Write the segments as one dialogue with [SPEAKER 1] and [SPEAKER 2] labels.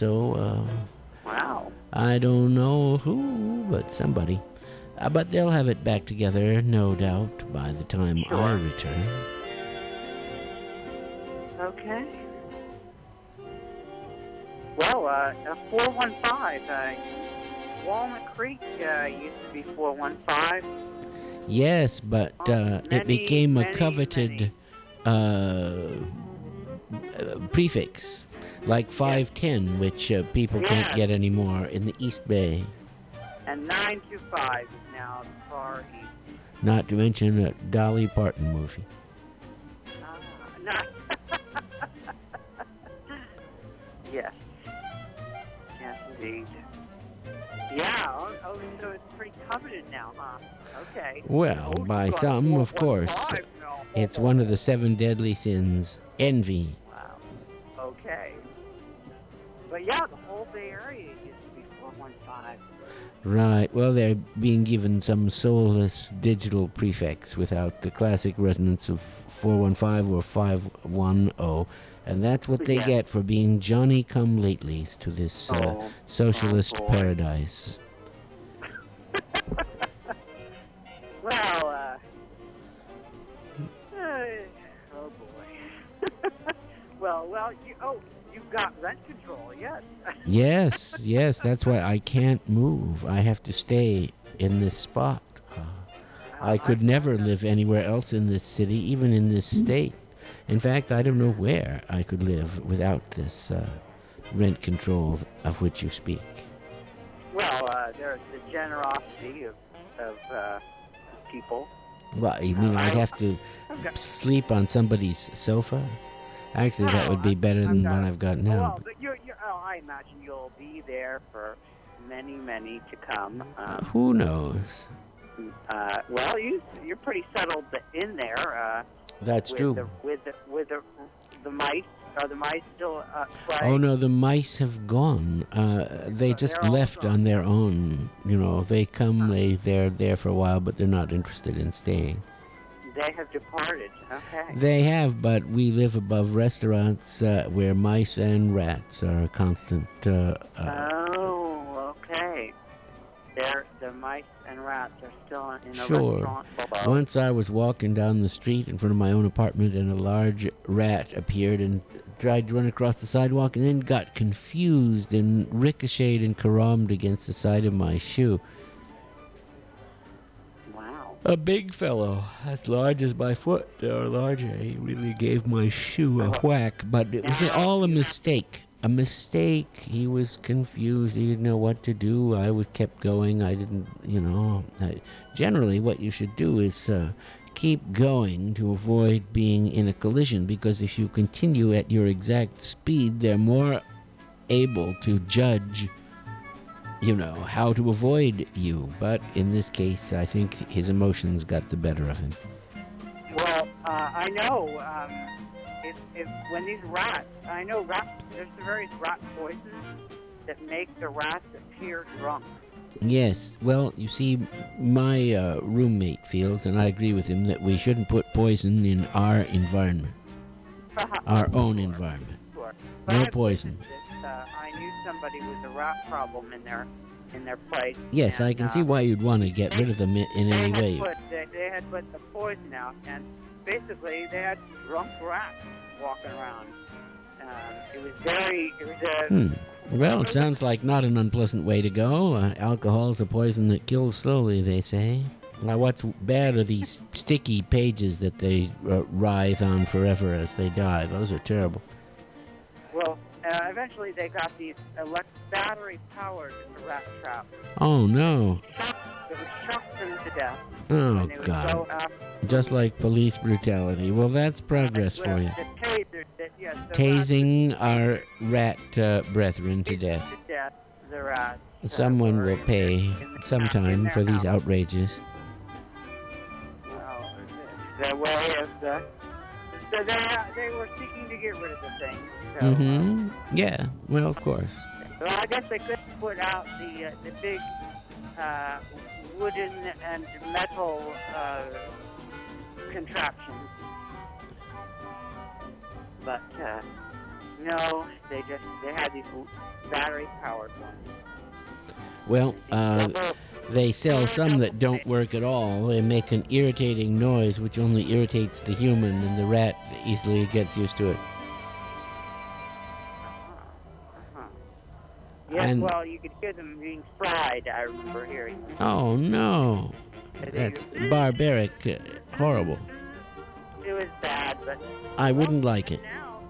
[SPEAKER 1] So, uh,
[SPEAKER 2] Wow.
[SPEAKER 1] I don't know who, but somebody. Uh, but they'll have it back together, no doubt, by the time I return.
[SPEAKER 2] Okay. Well, uh, uh, 415. Uh, Walnut Creek uh, used to be 415.
[SPEAKER 1] Yes, but
[SPEAKER 2] Oh,
[SPEAKER 1] uh, it
[SPEAKER 2] many,
[SPEAKER 1] became a
[SPEAKER 2] many,
[SPEAKER 1] coveted uh, uh, prefix, like 510, which uh, people can't
[SPEAKER 2] Yes.
[SPEAKER 1] get anymore in the East Bay.
[SPEAKER 2] And 925 is now the far east.
[SPEAKER 1] Not to mention a Dolly Parton movie.
[SPEAKER 2] Ah, not yes. Yes, indeed. Yeah, oh, oh, so it's pretty coveted now, huh? Okay.
[SPEAKER 1] Well,
[SPEAKER 2] Oh,
[SPEAKER 1] by some, of course. It's one of the seven deadly sins envy.
[SPEAKER 2] But yeah, the whole Bay Area used to be 415.
[SPEAKER 1] Right. Well, they're being given some soulless digital prefix without the classic resonance of 415 or 510. And that's what they
[SPEAKER 2] Yeah.
[SPEAKER 1] get for being Johnny come latelys to this uh,
[SPEAKER 2] Oh,
[SPEAKER 1] socialist
[SPEAKER 2] boy.
[SPEAKER 1] paradise.
[SPEAKER 2] Well, uh, oh boy. well, well, you, oh, got rent control, yes.
[SPEAKER 1] Yes, yes, that's why I can't move. I have to stay in this spot. Uh, I could never live anywhere else in this city, even in this state. In fact, I don't know where I could live without this uh, rent control of which you speak.
[SPEAKER 2] Well, uh, there's the generosity of, of uh, people.
[SPEAKER 1] Well, you mean I'd have to sleep on somebody's sofa? Actually, that would be better than what I've got now.
[SPEAKER 2] well, but you're, you're, oh, I imagine you'll be there for many, many to come. Um,
[SPEAKER 1] Who knows?
[SPEAKER 2] uh, well, you, you're pretty settled in there. Uh,
[SPEAKER 1] That's
[SPEAKER 2] with
[SPEAKER 1] true.
[SPEAKER 2] The, with the, with the, the mice. Are the mice still uh?
[SPEAKER 1] Oh no, the mice have gone. Uh, they
[SPEAKER 2] Uh,
[SPEAKER 1] just left on their own. You know, they come, they they're there for a while, but they're not interested in staying.
[SPEAKER 2] They have departed. Okay.
[SPEAKER 1] They have, but we live above restaurants uh, where mice and rats are a constant. Uh, uh,
[SPEAKER 2] oh, okay. They're, the mice and rats are still in a
[SPEAKER 1] Sure.
[SPEAKER 2] restaurant below.
[SPEAKER 1] Once I was walking down the street in front of my own apartment, and a large rat appeared and tried to run across the sidewalk, and then got confused and ricocheted and caromed against the side of my shoe.
[SPEAKER 2] Wow.
[SPEAKER 1] A big fellow, as large as my foot or larger. He really gave my shoe a whack, but it was all a mistake. A mistake. He was confused. He didn't know what to do. I was kept going. I didn't, you know. I, generally, what you should do is uh, keep going to avoid being in a collision because if you continue at your exact speed, they're more able to judge you know, how to avoid you. But in this case, I think his emotions got the better of him.
[SPEAKER 2] Well, uh, I know um, if, if when these rats, I know rats, there's the various rat poisons that make the rats appear drunk.
[SPEAKER 1] Yes, well, you see, my uh, roommate feels, and I agree with him, that we shouldn't put poison in our environment, our own environment.
[SPEAKER 2] Sure.
[SPEAKER 1] No poison.
[SPEAKER 2] Somebody with a rat problem in their in their place.
[SPEAKER 1] Yes, I can
[SPEAKER 2] uh,
[SPEAKER 1] see why you'd want to get rid of them i- in any way.
[SPEAKER 2] Put, they, they had put the poison out, and basically they had drunk rats walking around. Um, it was very, it was a,
[SPEAKER 1] Hmm. Well, it sounds like not an unpleasant way to go. Uh, is a poison that kills slowly, they say. Now, what's bad are these sticky pages that they uh, writhe on forever as they die. Those are terrible.
[SPEAKER 2] Uh, eventually they got these elect- battery-powered rat traps.
[SPEAKER 1] Oh, no.
[SPEAKER 2] Shocked, it would shock them to death.
[SPEAKER 1] Oh, God.
[SPEAKER 2] go
[SPEAKER 1] Just like police brutality. Well, that's progress for you.
[SPEAKER 2] The taser, the, yes, the rats
[SPEAKER 1] Tasing our rat uh, brethren to death.
[SPEAKER 2] To death, the rats.
[SPEAKER 1] Someone will pay
[SPEAKER 2] their- in the- in
[SPEAKER 1] sometime for these outrages.
[SPEAKER 2] Well, their way of the. So they they were seeking to get rid of the thing.
[SPEAKER 1] Mm-hmm. Yeah, well, of course.
[SPEAKER 2] well, I guess they could put out the uh, the big uh, wooden and metal uh, contraptions, but uh, No, they just they had these battery powered ones.
[SPEAKER 1] Well, uh, they sell some that don't work at all. They make an irritating noise which only irritates the human, and the rat easily gets used to it.
[SPEAKER 2] Yes,
[SPEAKER 1] And-
[SPEAKER 2] well, you could hear them being fried. I remember hearing. them.
[SPEAKER 1] Oh no, that's barbaric, uh, horrible.
[SPEAKER 2] It was bad, but
[SPEAKER 1] I wouldn't like it.
[SPEAKER 2] now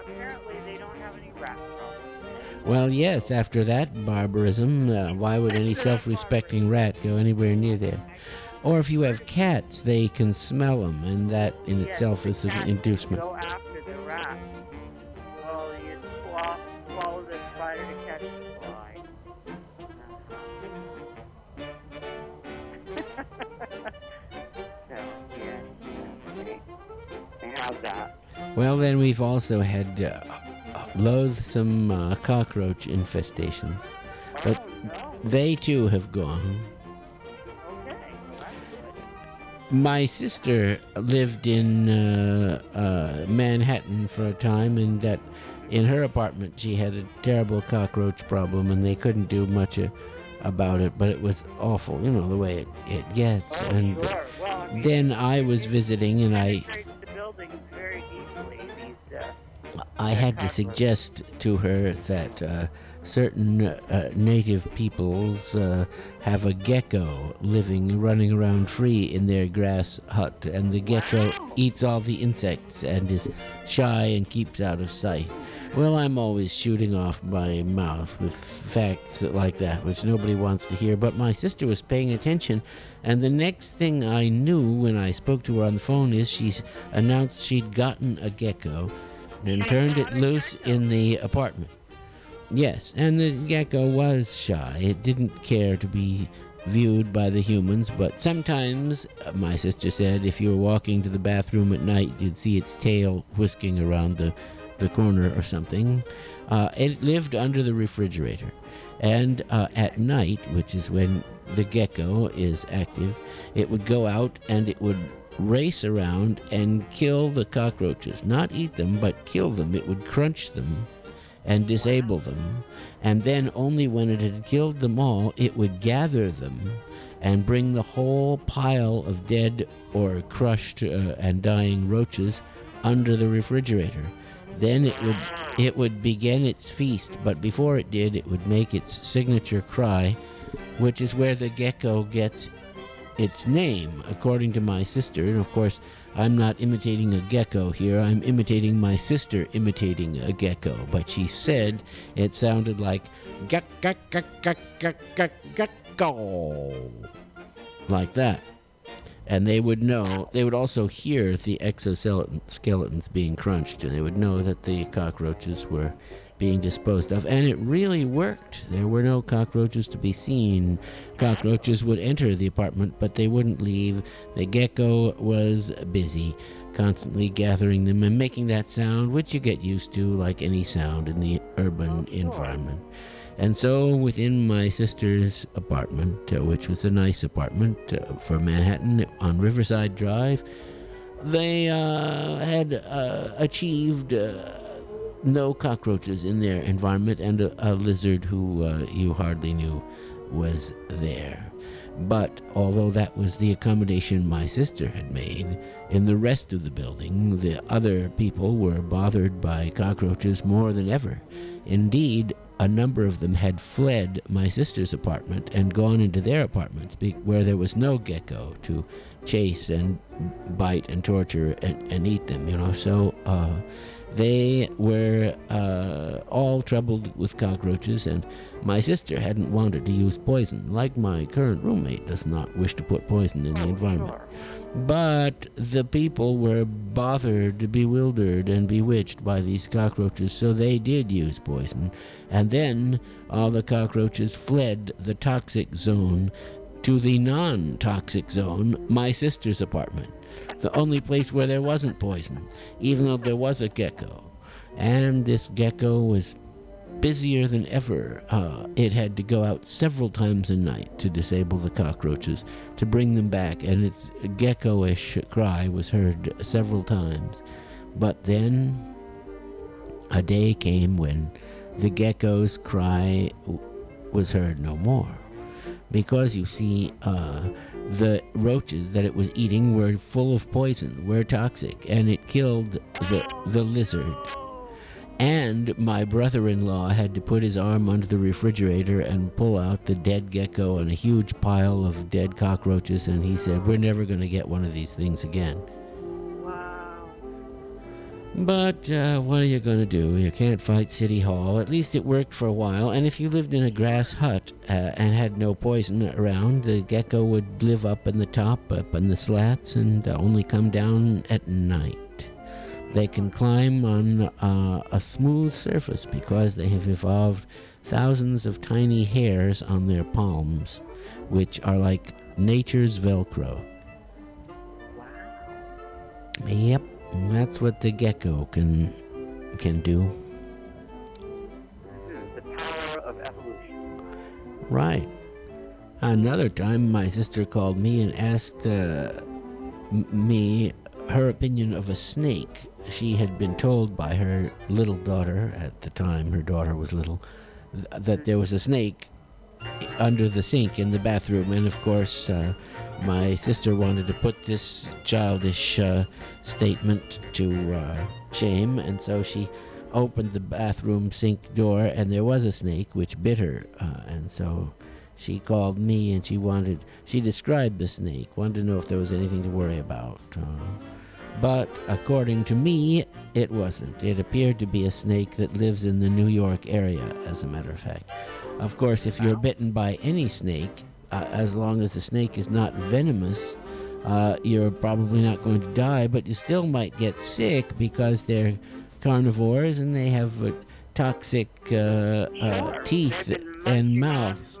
[SPEAKER 2] apparently they don't have any rat problems.
[SPEAKER 1] Well, yes, after that barbarism, uh, why would any self respecting rat go anywhere near there? Or if you have cats, they can smell them, and that in
[SPEAKER 2] Yes,
[SPEAKER 1] itself is an inducement.
[SPEAKER 2] Well,
[SPEAKER 1] then we've also had uh, loathsome uh, cockroach infestations. But-. They too have gone. My sister lived in uh, uh, Manhattan for a time, and that in her apartment she had a terrible cockroach problem, and they couldn't do much uh, about it. But it was awful, you know, the way it, it gets. And then I was visiting, and I I had to suggest to her that uh, certain uh, native peoples uh, have a gecko living, running around free in their grass hut, and the gecko eats all the insects and is shy and keeps out of sight. Well, I'm always shooting off my mouth with facts like that, which nobody wants to hear. But my sister was paying attention, and the next thing I knew when I spoke to her on the phone is she announced she'd gotten a gecko and turned it loose in the apartment. Yes, and the gecko was shy. It didn't care to be viewed by the humans, but sometimes, my sister said, if you were walking to the bathroom at night, you'd see its tail whisking around the, the corner or something. Uh, it lived under the refrigerator. And uh, at night, which is when the gecko is active, it would go out and it would race around and kill the cockroaches. Not eat them, but kill them. It would crunch them and disable them. And then, only when it had killed them all, it would gather them and bring the whole pile of dead or crushed uh, and dying roaches under the refrigerator. Then it would it would begin its feast, but before it did, it would make its signature cry, which is where the gecko gets its name, according to my sister. And of course, I'm not imitating a gecko here. I'm imitating my sister imitating a gecko. But she said it sounded like gecko, like that. And they would know. They would also hear the exoskeletons being crunched, and they would know that the cockroaches were being disposed of. And it really worked. There were no cockroaches to be seen. Cockroaches would enter the apartment, but they wouldn't leave. The gecko was busy, constantly gathering them and making that sound, which you get used to like any sound in the urban environment. And so, within my sister's apartment, uh, which was a nice apartment uh, for Manhattan on Riverside Drive, they uh, had uh, achieved uh, no cockroaches in their environment and a, a lizard who uh, you hardly knew was there. But although that was the accommodation my sister had made, in the rest of the building, the other people were bothered by cockroaches more than ever. Indeed, a number of them had fled my sister's apartment and gone into their apartments where there was no gecko to chase and bite and torture and, and eat them, you know. So uh, they were uh, all troubled with cockroaches, and my sister hadn't wanted to use poison, like my current roommate does not wish to put poison in the environment. But the people were bothered, bewildered, and bewitched by these cockroaches, so they did use poison. And then all the cockroaches fled the toxic zone to the non toxic zone, my sister's apartment, the only place where there wasn't poison, even though there was a gecko. And this gecko was busier than ever. Uh, it had to go out several times a night to disable the cockroaches, to bring them back, and its gecko-ish cry was heard several times. But then, a day came when the gecko's cry was heard no more. Because you see, uh, the roaches that it was eating were full of poison, were toxic, and it killed the, the lizard. And my brother in law had to put his arm under the refrigerator and pull out the dead gecko and a huge pile of dead cockroaches, and he said, We're never going to get one of these things again. But uh, what are you going to do? You can't fight City Hall. At least it worked for a while. And if you lived in a grass hut uh, and had no poison around, the gecko would live up in the top, up in the slats, and uh, only come down at night. They can climb on uh, a smooth surface because they have evolved thousands of tiny hairs on their palms, which are like nature's Velcro.
[SPEAKER 2] Wow.
[SPEAKER 1] That's what the gecko can can do.
[SPEAKER 2] The power of evolution.
[SPEAKER 1] Right. Another time, my sister called me and asked uh, m- me her opinion of a snake. She had been told by her little daughter at the time, her daughter was little, th- that there was a snake under the sink in the bathroom. And of course, uh, my sister wanted to put this childish uh, statement to uh, shame, and so she opened the bathroom sink door, and there was a snake which bit her. Uh, and so she called me and she wanted, she described the snake, wanted to know if there was anything to worry about. Uh, but according to me, it wasn't. It appeared to be a snake that lives in the New York area, as a matter of fact. Of course, if you're bitten by any snake, uh, as long as the snake is not venomous, uh, you're probably not going to die, but you still might get sick because they're carnivores and they have uh, toxic uh, uh, teeth and mouths.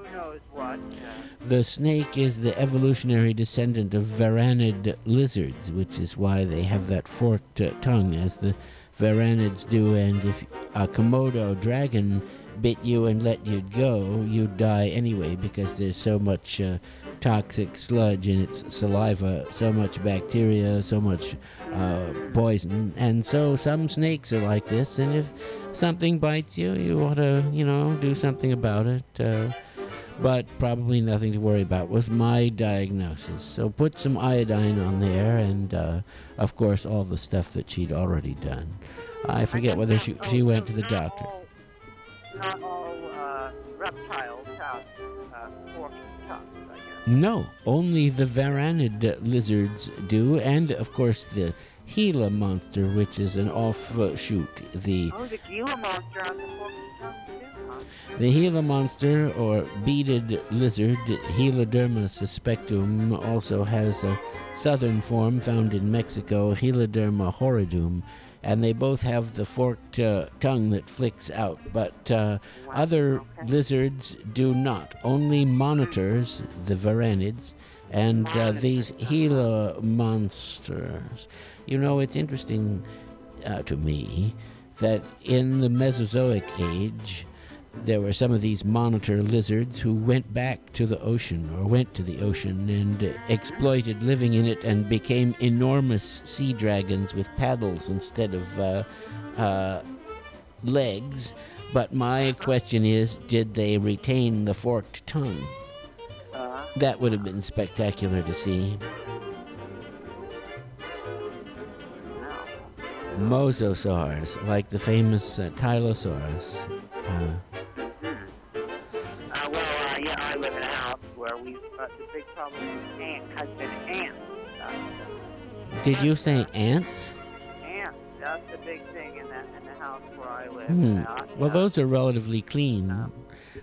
[SPEAKER 1] The snake is the evolutionary descendant of varanid lizards, which is why they have that forked uh, tongue, as the varanids do. And if a Komodo dragon bit you and let you go, you'd die anyway because there's so much uh, toxic sludge in its saliva, so much bacteria, so much uh, poison. And so some snakes are like this. And if something bites you, you ought to, you know, do something about it. Uh, but probably nothing to worry about was my diagnosis. So put some iodine on there, and uh, of course all the stuff that she'd already done. I forget whether she she went to the doctor.
[SPEAKER 2] Not all uh, reptiles have uh, forked tongues, I guess.
[SPEAKER 1] No, only the varanid lizards do, and of course the Gila monster, which is an offshoot. The
[SPEAKER 2] Oh, the Gila monster has a forked tongue too, huh?
[SPEAKER 1] The Gila monster, or beaded lizard, Heloderma suspectum, also has a southern form found in Mexico, Heloderma horridum, and they both have the forked uh, tongue that flicks out. But uh,
[SPEAKER 2] Wow,
[SPEAKER 1] other
[SPEAKER 2] okay.
[SPEAKER 1] lizards do not. Only monitors, the varanids, and uh, these Gila monsters. You know, it's interesting uh, to me that in the Mesozoic age, there were some of these monitor lizards who went back to the ocean or went to the ocean and exploited living in it and became enormous sea dragons with paddles instead of uh, uh, legs. But my question is did they retain the forked tongue?
[SPEAKER 2] Uh,
[SPEAKER 1] That would have been spectacular to see. Mosasaurs, like the famous uh, Tylosaurus. Uh,
[SPEAKER 2] yeah, I live in a house where we uh, the big problem with ant has been ants. Uh,
[SPEAKER 1] did you say ants?
[SPEAKER 2] ants, that's the big thing in the in the house where I live.
[SPEAKER 1] Hmm.
[SPEAKER 2] Uh,
[SPEAKER 1] Well, those are relatively clean,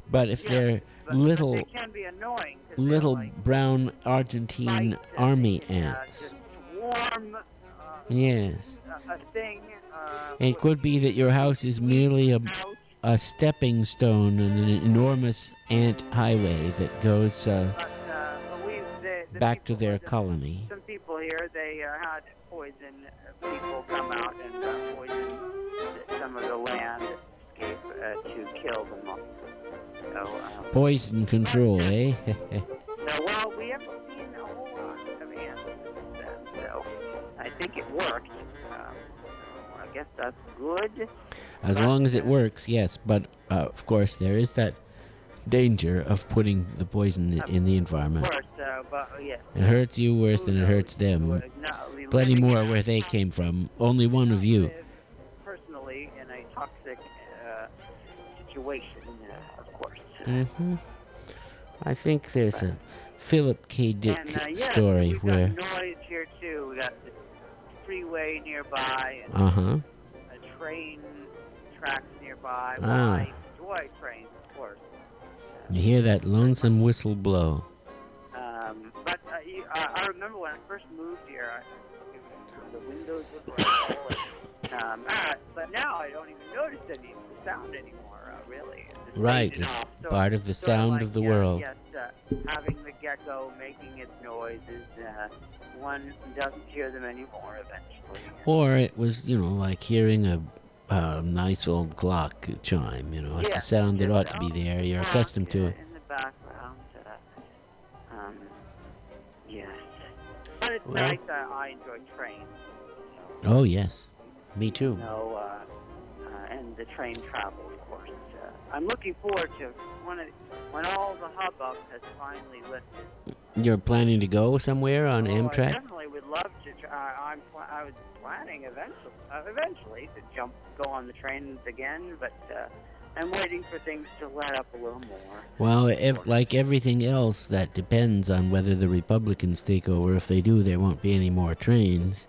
[SPEAKER 1] but if
[SPEAKER 2] Yeah,
[SPEAKER 1] they're
[SPEAKER 2] but, but
[SPEAKER 1] little
[SPEAKER 2] they be annoying.
[SPEAKER 1] little
[SPEAKER 2] like,
[SPEAKER 1] brown Argentine army
[SPEAKER 2] uh,
[SPEAKER 1] ants.
[SPEAKER 2] Uh,
[SPEAKER 1] Yes.
[SPEAKER 2] a, a thing.
[SPEAKER 1] It could be that your house is merely a,
[SPEAKER 2] house,
[SPEAKER 1] a stepping stone on an enormous ant highway that goes uh,
[SPEAKER 2] uh, the, the
[SPEAKER 1] back to their
[SPEAKER 2] the-
[SPEAKER 1] colony.
[SPEAKER 2] Some people here, they uh, had poison. uh, People come out and uh, poison some of the landscape uh, to kill them all. So, uh,
[SPEAKER 1] Poison control, eh?
[SPEAKER 2] so, well, we haven't seen a whole lot of ants since then, so I think it worked. Um, so I guess that's good.
[SPEAKER 1] As long as it works, yes. But uh, of course, there is that danger of putting the poison in the environment.
[SPEAKER 2] Of course, uh, but yes.
[SPEAKER 1] It hurts you worse than it hurts them. Plenty more where they came from. Only one of you.
[SPEAKER 2] Personally, in a toxic uh, situation, uh, of course.
[SPEAKER 1] Mm-hmm. I think there's a Philip K. Dick
[SPEAKER 2] And uh, yes,
[SPEAKER 1] story
[SPEAKER 2] we've
[SPEAKER 1] where.
[SPEAKER 2] got noise here too. We got the freeway nearby
[SPEAKER 1] Uh huh.
[SPEAKER 2] a train tracks nearby. Well,
[SPEAKER 1] Ah.
[SPEAKER 2] I enjoy trains, of course.
[SPEAKER 1] You hear that lonesome whistle blow.
[SPEAKER 2] Um, but uh, you, uh, I remember when I first moved here, I, the windows were gravel. And, um, uh, but now I don't even notice any sound anymore. Uh, really, It's
[SPEAKER 1] Right, it's
[SPEAKER 2] off. So-
[SPEAKER 1] part of the sound
[SPEAKER 2] like,
[SPEAKER 1] of the
[SPEAKER 2] yeah,
[SPEAKER 1] world.
[SPEAKER 2] Yes, uh, having the gecko making its noises, uh, one doesn't hear them anymore eventually.
[SPEAKER 1] Or it was, you know, like hearing a, a nice old clock chime. You know, it's a
[SPEAKER 2] Yeah,
[SPEAKER 1] sound that ought to be there. You're accustomed to it.
[SPEAKER 2] In the background. Uh, um, yes. But it's
[SPEAKER 1] Well-
[SPEAKER 2] nice. Uh, I enjoy trains. So,
[SPEAKER 1] Oh yes, me too.
[SPEAKER 2] you know, uh, uh, and the train travel, of course. Uh, I'm looking forward to when it, when all the hubbub has finally lifted.
[SPEAKER 1] You're planning to go somewhere on
[SPEAKER 2] Oh, I
[SPEAKER 1] Amtrak?
[SPEAKER 2] definitely would love to. Try, I- I'm pl- I was planning eventually, uh, eventually to jump, go on the trains again, but uh, I'm waiting for things to let up a little more.
[SPEAKER 1] Well, ev- like everything else, that depends on whether the Republicans take over. If they do, there won't be any more trains.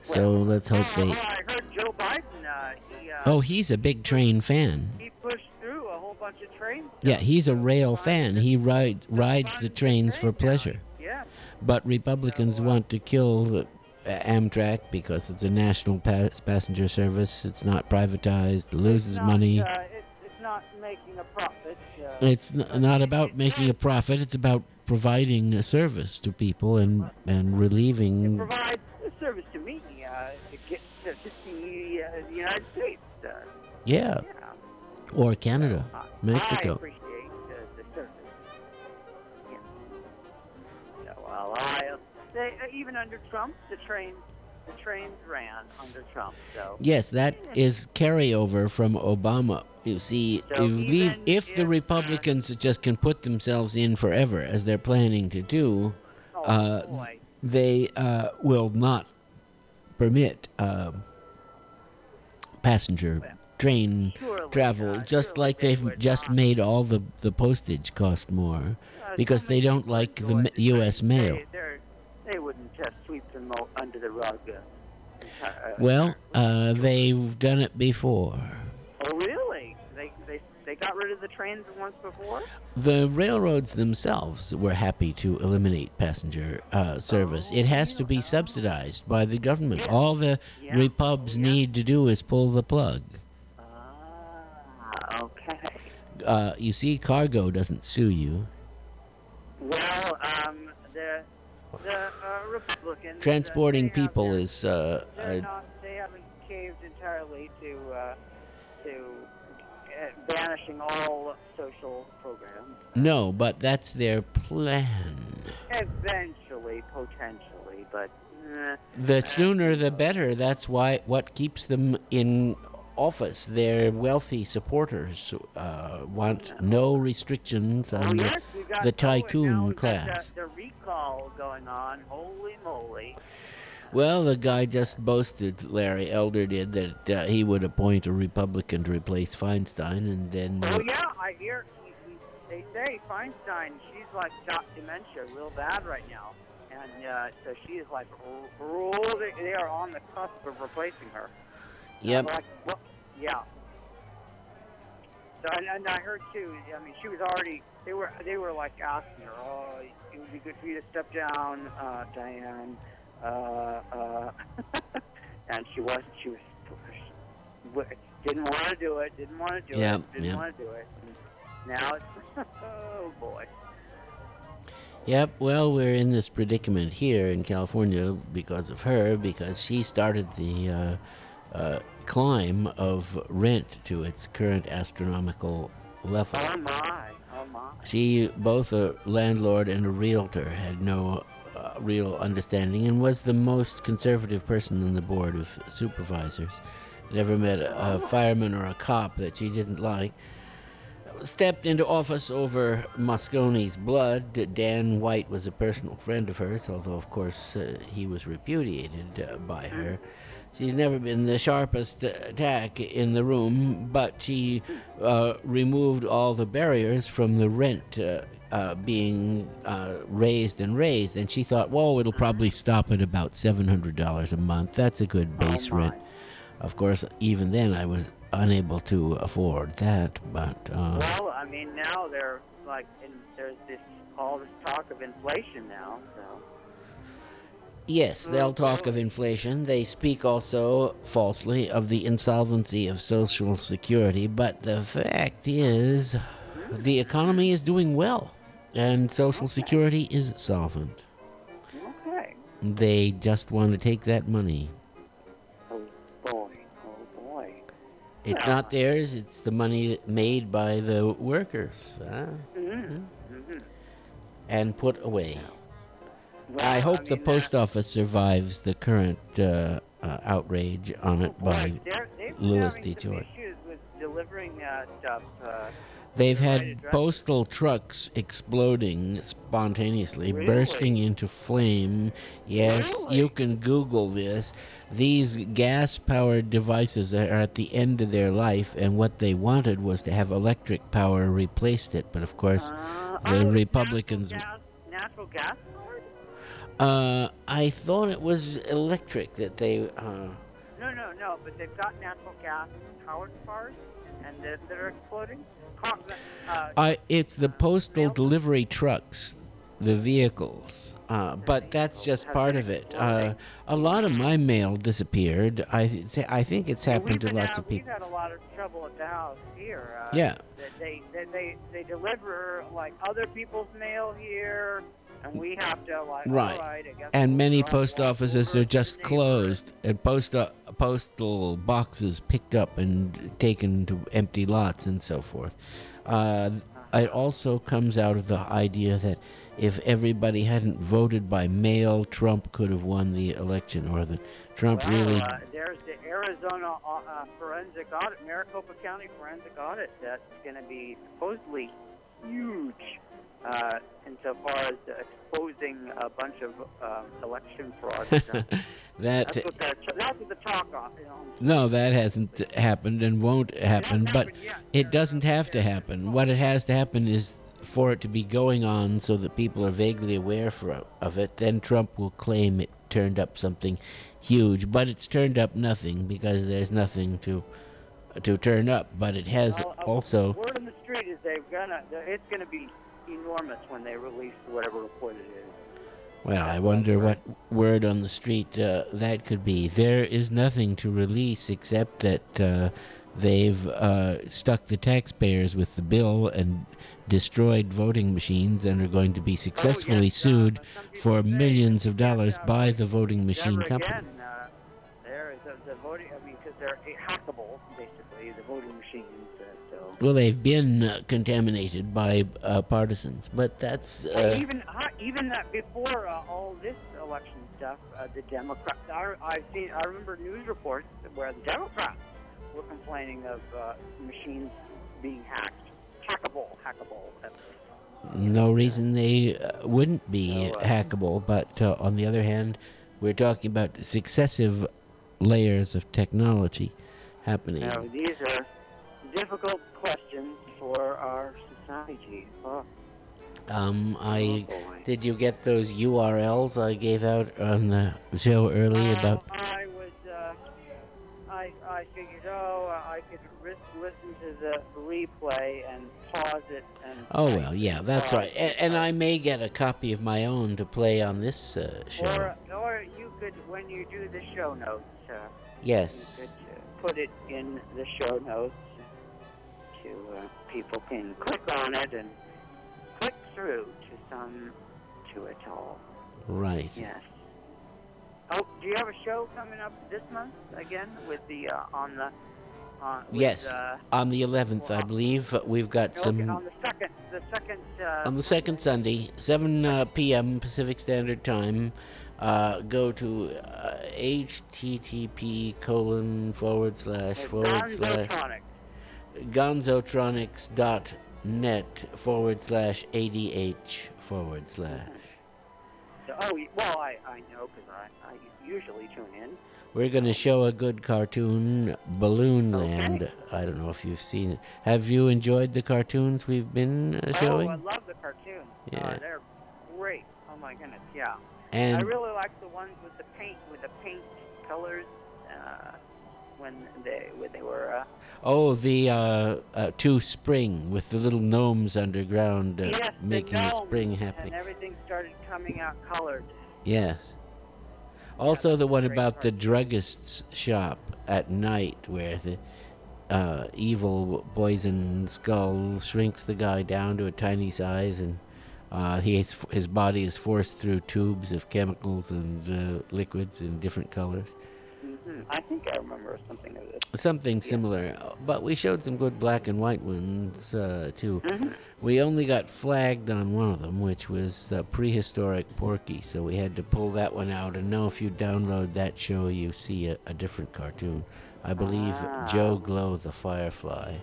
[SPEAKER 1] So
[SPEAKER 2] Well,
[SPEAKER 1] let's hope they.
[SPEAKER 2] well, I heard Joe Biden. Uh, he uh,
[SPEAKER 1] Oh, he's a big train fan.
[SPEAKER 2] He pushed through a whole bunch of trains.
[SPEAKER 1] Yeah, he's a rail fan. He ride, rides the trains for pleasure.
[SPEAKER 2] Yeah.
[SPEAKER 1] But Republicans want to kill the uh, Amtrak because it's a national pa- passenger service. It's not privatized. Loses
[SPEAKER 2] not,
[SPEAKER 1] money.
[SPEAKER 2] Uh, it's, it's not making a profit. Uh,
[SPEAKER 1] It's n- not about making a profit. It's about providing a service to people and and
[SPEAKER 2] it
[SPEAKER 1] relieving.
[SPEAKER 2] provides a service to me uh, to get to, see uh, the United States. Uh,
[SPEAKER 1] Yeah,
[SPEAKER 2] yeah.
[SPEAKER 1] or Canada,
[SPEAKER 2] I
[SPEAKER 1] Mexico.
[SPEAKER 2] appreciate the, the service. Yeah. So, well, I they, uh, even under Trump, the trains the trains ran under Trump. So
[SPEAKER 1] Yes, that is carryover from Obama. You see,
[SPEAKER 2] So
[SPEAKER 1] if,
[SPEAKER 2] even
[SPEAKER 1] if the
[SPEAKER 2] if, uh,
[SPEAKER 1] Republicans just can put themselves in forever, as they're planning to do,
[SPEAKER 2] oh
[SPEAKER 1] Uh, they uh, will not permit um, passenger train
[SPEAKER 2] surely,
[SPEAKER 1] travel,
[SPEAKER 2] uh,
[SPEAKER 1] just
[SPEAKER 2] surely
[SPEAKER 1] like
[SPEAKER 2] they
[SPEAKER 1] they've just
[SPEAKER 2] not.
[SPEAKER 1] made all the, the postage cost more.
[SPEAKER 2] Uh,
[SPEAKER 1] because they don't like the ma- US mail.
[SPEAKER 2] They, they're- wouldn't just sweep them under the rug. Uh, uh,
[SPEAKER 1] Well, uh, they've done it before.
[SPEAKER 2] oh really? They, they they got rid of the trains once before.
[SPEAKER 1] The railroads themselves were happy to eliminate passenger uh, service. It has to be subsidized by the government.
[SPEAKER 2] Yeah.
[SPEAKER 1] All the
[SPEAKER 2] Yeah.
[SPEAKER 1] repubs
[SPEAKER 2] Yeah.
[SPEAKER 1] need to do is pull the plug.
[SPEAKER 2] Okay.
[SPEAKER 1] Uh, you see, cargo doesn't sue you.
[SPEAKER 2] Well, um, the the uh, Republicans. uh,
[SPEAKER 1] Transporting people
[SPEAKER 2] their-
[SPEAKER 1] is uh,
[SPEAKER 2] They're not. They haven't caved entirely to uh, to uh, banishing all social programs.
[SPEAKER 1] no, but that's their plan.
[SPEAKER 2] Eventually, potentially, but.
[SPEAKER 1] The sooner the better. That's why what keeps them in office. Their wealthy supporters uh, want no restrictions
[SPEAKER 2] oh
[SPEAKER 1] on the
[SPEAKER 2] yes, we
[SPEAKER 1] the
[SPEAKER 2] oh,
[SPEAKER 1] tycoon
[SPEAKER 2] now we got
[SPEAKER 1] class.
[SPEAKER 2] The, the recall going on. Holy moly!
[SPEAKER 1] Well, the guy just boasted, Larry Elder did, that uh, he would appoint a Republican to replace Feinstein, and then.
[SPEAKER 2] Oh yeah, I hear. He, he, they say Feinstein. She's like got dementia real bad right now, and uh, so she is like r- r- they- They are on the cusp of replacing her.
[SPEAKER 1] Yep.
[SPEAKER 2] Like, well, yeah. So and, and I heard too. I mean, she was already. They were. They were like asking her, "Oh, it would be good for you to step down, uh, Diane." Uh, uh, and she wasn't. She was. w- Didn't want to do it. Didn't want to do
[SPEAKER 1] Yeah,
[SPEAKER 2] it. Didn't
[SPEAKER 1] yeah.
[SPEAKER 2] want to do it. And now it's. oh boy.
[SPEAKER 1] Yep, well, we're in this predicament here in California because of her, because she started the uh, uh, climb of rent to its current astronomical level.
[SPEAKER 2] Oh my. Oh my.
[SPEAKER 1] She, both a landlord and a realtor, had no uh, real understanding and was the most conservative person on the board of supervisors. never met a, a fireman or a cop that she didn't like. Stepped into office over Moscone's blood. Dan White was a personal friend of hers, although, of course, uh, he was repudiated uh, by her. She's never been the sharpest attack in the room, but she uh, removed all the barriers from the rent uh, uh, being uh, raised and raised. And she thought, whoa, it'll probably stop at about $700 a month. That's a good base
[SPEAKER 2] my.
[SPEAKER 1] rent. Of course, even then, I was unable to afford that, but. Uh,
[SPEAKER 2] Well, I mean, now they're like, in, there's this all this talk of inflation now.
[SPEAKER 1] Yes, they'll talk of inflation. They speak also, falsely, of the insolvency of Social Security. But the fact is, the economy is doing well, and Social Security is solvent.
[SPEAKER 2] okay.
[SPEAKER 1] They just want to take that money.
[SPEAKER 2] Oh boy. Oh boy.
[SPEAKER 1] It's not theirs, it's the money made by the workers huh?
[SPEAKER 2] Mm-hmm. Mm-hmm.
[SPEAKER 1] and put away.
[SPEAKER 2] Well,
[SPEAKER 1] I hope the
[SPEAKER 2] mean,
[SPEAKER 1] post office survives the current uh, uh, outrage on it by
[SPEAKER 2] they're,
[SPEAKER 1] Louis
[SPEAKER 2] having
[SPEAKER 1] D.
[SPEAKER 2] some
[SPEAKER 1] George.
[SPEAKER 2] issues with delivering uh, stuff. Uh,
[SPEAKER 1] They've had postal trucks exploding spontaneously,
[SPEAKER 2] Really?
[SPEAKER 1] bursting into flame. Yes,
[SPEAKER 2] Really?
[SPEAKER 1] you can Google this. These gas powered devices are at the end of their life, and what they wanted was to have electric power replaced it. But of course,
[SPEAKER 2] uh,
[SPEAKER 1] the
[SPEAKER 2] oh,
[SPEAKER 1] Republicans-
[SPEAKER 2] Natural gas, natural gas?
[SPEAKER 1] Uh, I thought it was electric that they. Uh,
[SPEAKER 2] No, no, no. But they've got natural gas powered cars, and that are exploding. Car, uh,
[SPEAKER 1] it's the postal
[SPEAKER 2] Mail-
[SPEAKER 1] delivery trucks, the vehicles. Uh, but that's just part of it. Uh, a lot of my mail disappeared. I th- I think it's happened to lots
[SPEAKER 2] ha-
[SPEAKER 1] of people.
[SPEAKER 2] We've had a lot of trouble at the house here. Uh,
[SPEAKER 1] Yeah.
[SPEAKER 2] they, they they they deliver like other people's mail here, and we have to like.
[SPEAKER 1] Right.
[SPEAKER 2] Right
[SPEAKER 1] And many post offices are just closed, and post uh, postal boxes picked up and taken to empty lots and so forth. Uh, it also comes out of the idea that if everybody hadn't voted by mail, Trump could have won the election, or that Trump
[SPEAKER 2] Well,
[SPEAKER 1] really.
[SPEAKER 2] uh, there's the Arizona uh, uh, forensic audit, Maricopa County forensic audit that's going to be supposedly huge uh, insofar as uh, exposing a bunch of um, election fraud.
[SPEAKER 1] that
[SPEAKER 2] that's, what the, that's what the talk on. You know,
[SPEAKER 1] No, that hasn't happened and won't happen,
[SPEAKER 2] hasn't
[SPEAKER 1] but
[SPEAKER 2] yet.
[SPEAKER 1] it doesn't have to happen. What it has to happen is for it to be going on so that people are vaguely aware for, of it. Then Trump will claim it turned up something huge, but it's turned up nothing because there's nothing to to turn up. But it has
[SPEAKER 2] Well, uh,
[SPEAKER 1] also.
[SPEAKER 2] Word on the street is they're gonna. It's gonna be enormous when they release whatever report it is.
[SPEAKER 1] Well, I wonder what word on the street uh, that could be. There is nothing to release except that uh, they've uh, stuck the taxpayers with the bill and destroyed voting machines and are going to be successfully
[SPEAKER 2] yes, uh,
[SPEAKER 1] sued for millions of dollars
[SPEAKER 2] uh,
[SPEAKER 1] by the voting machine company.
[SPEAKER 2] again.
[SPEAKER 1] Well, they've been uh, contaminated by uh, partisans, but that's. Uh,
[SPEAKER 2] even uh, even that before uh, all this election stuff, uh, the Democrats. I, I've seen. I remember news reports where the Democrats were complaining of uh, machines being hacked, hackable, hackable.
[SPEAKER 1] No reason they uh, wouldn't be
[SPEAKER 2] So, uh,
[SPEAKER 1] hackable, but uh, on the other hand, we're talking about successive layers of technology happening.
[SPEAKER 2] Now, these are difficult questions for our society. Oh,
[SPEAKER 1] Um, I
[SPEAKER 2] oh
[SPEAKER 1] did you get those URLs I gave out on the show early
[SPEAKER 2] Uh,
[SPEAKER 1] about?
[SPEAKER 2] I was. Uh, I I figured, oh, I could ris- listen to the replay and pause it and.
[SPEAKER 1] Oh well, yeah, that's
[SPEAKER 2] uh,
[SPEAKER 1] right. And, and I may get a copy of my own to play on this uh, show.
[SPEAKER 2] Or or you could, when you do the show notes, uh,
[SPEAKER 1] yes.
[SPEAKER 2] you could uh, put it in the show notes to uh, people can click on it and click through to some to it all.
[SPEAKER 1] Right.
[SPEAKER 2] Yes. Oh, do you have a show coming up this month again with the uh, on the uh, with,
[SPEAKER 1] Yes.
[SPEAKER 2] Uh,
[SPEAKER 1] On the 11th, I believe we've got
[SPEAKER 2] okay,
[SPEAKER 1] some
[SPEAKER 2] on the second, the second. Uh,
[SPEAKER 1] on the second Sunday, 7 uh, p.m. Pacific Standard Time. uh, go to uh, http colon forward slash forward slash
[SPEAKER 2] Gonzotronics.
[SPEAKER 1] gonzotronics.net forward slash adh forward slash.
[SPEAKER 2] So, oh, well, I, I know because I, I usually tune in.
[SPEAKER 1] We're going to show a good cartoon, Balloon
[SPEAKER 2] Okay.
[SPEAKER 1] Land. I don't know if you've seen it. Have you enjoyed the cartoons we've been uh, showing?
[SPEAKER 2] Oh, I love the cartoons.
[SPEAKER 1] Yeah.
[SPEAKER 2] Uh, they're great. Oh my goodness, yeah.
[SPEAKER 1] and
[SPEAKER 2] I really like the ones with the paint, with the paint colors. Uh, when they when they were uh,
[SPEAKER 1] oh, the uh, uh, to spring with the little gnomes underground uh,
[SPEAKER 2] yes, the
[SPEAKER 1] making
[SPEAKER 2] gnomes,
[SPEAKER 1] spring happy.
[SPEAKER 2] and everything started coming out colored.
[SPEAKER 1] Yes. Also,
[SPEAKER 2] that's
[SPEAKER 1] the one about the druggist's shop at night, where the uh, evil poison skull shrinks the guy down to a tiny size, and uh, he is, his body is forced through tubes of chemicals and uh, liquids in different colors.
[SPEAKER 2] I think I remember something of this.
[SPEAKER 1] Something similar, but we showed some good black and white ones uh, too.
[SPEAKER 2] Mhm.
[SPEAKER 1] We only got flagged on one of them, which was the prehistoric Porky, so we had to pull that one out. And now, if you download that show, you see a, a different cartoon. I believe
[SPEAKER 2] Ah.
[SPEAKER 1] Joe Glow the Firefly.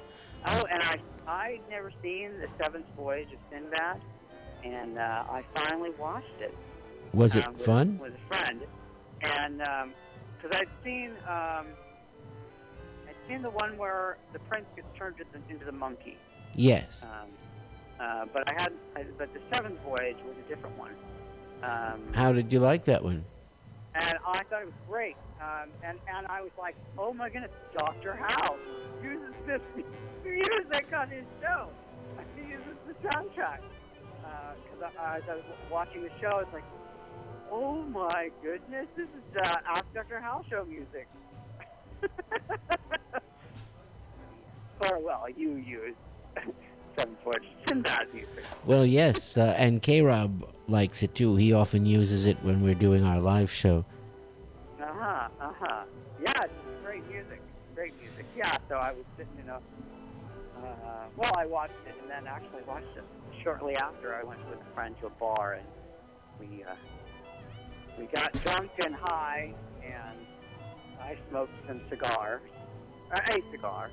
[SPEAKER 2] Oh, and I I'd never seen the Seventh Voyage of Sinbad, and uh, I finally watched it.
[SPEAKER 1] Was it
[SPEAKER 2] um, with,
[SPEAKER 1] fun?
[SPEAKER 2] With a friend, and because I'd seen um, I'd seen the one where the prince gets turned into the, into the monkey.
[SPEAKER 1] Yes.
[SPEAKER 2] Um, uh, but I had, I, but the Seventh Voyage was a different one. Um,
[SPEAKER 1] How did you like that one?
[SPEAKER 2] and I thought it was great. Um, and and I was like, oh my goodness, Doctor House uses this music on his show. He uses the soundtrack. Because I, as I was watching the show, it's like, oh my goodness, this is uh, Ask Dr. House show music. or well, you use Seven Forge Sinbad music.
[SPEAKER 1] Well, yes, uh, and K Rob likes it too. He often uses it when we're doing our live show.
[SPEAKER 2] Uh huh. Uh huh. Yeah, it's great music. Great music. Yeah. So I was sitting, you know. Uh, well, I watched it, and then actually watched it shortly after. I went with a friend to a bar, and we uh, we got drunk and high, and I smoked some cigars, uh, a cigar,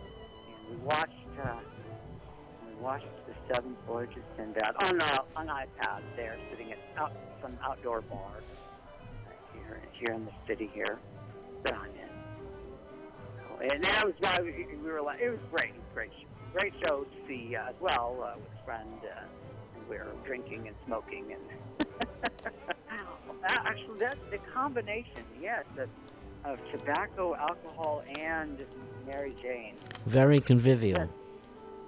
[SPEAKER 2] and we watched. Uh, we watched the Seven Voyages of Sinbad on uh, on iPad there, sitting at out some outdoor bar here here in the city here that I'm in. And that was why we, we were like, it was great, great, great show to see uh, as well uh, with a friend. Uh, and we were drinking and smoking and actually that's the combination, yes, of, of tobacco, alcohol, and Mary Jane.
[SPEAKER 1] Very convivial.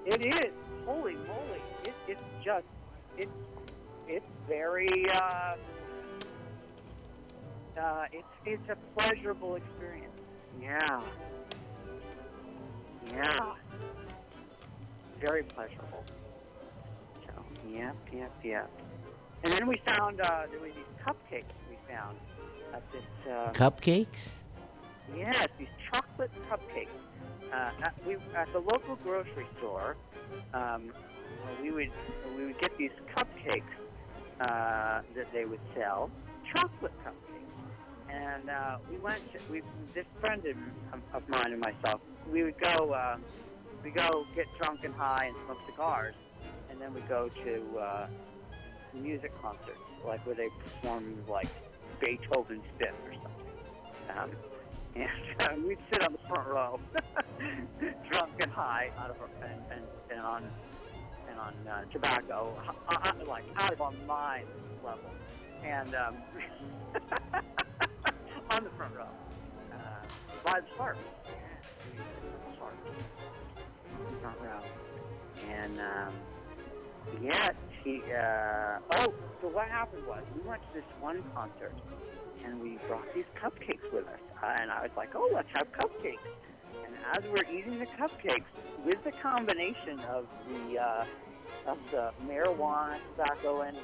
[SPEAKER 2] It is. Holy moly! It, it's just it's it's very uh, uh, it's it's a pleasurable experience. Yeah. Yeah. Very pleasurable. So yep, yep, yep. And then we found uh, there were these cupcakes we found at this. Uh,
[SPEAKER 1] Cupcakes?
[SPEAKER 2] Yes, these chocolate cupcakes. Uh, at, we, at the local grocery store, um, we would we would get these cupcakes uh, that they would sell, chocolate cupcakes. And uh, we went. To, we this friend of, of mine and myself, we would go. Uh, we go get drunk and high and smoke cigars, and then we go to uh, music concerts, like where they perform like Beethoven's Fifth or something. Um, and uh, we'd sit on the front row, drunk and high, out of our, and, and, and on and on uh, tobacco, like out of our mind level, and um, on the front row, uh, by the yeah, sharp, front row, and um, yes, he. Uh, oh, so what happened was we went to this one concert and we brought these cupcakes with us. Uh, and I was like, oh, let's have cupcakes. And as we're eating the cupcakes, with the combination of the uh, of the marijuana, tobacco, and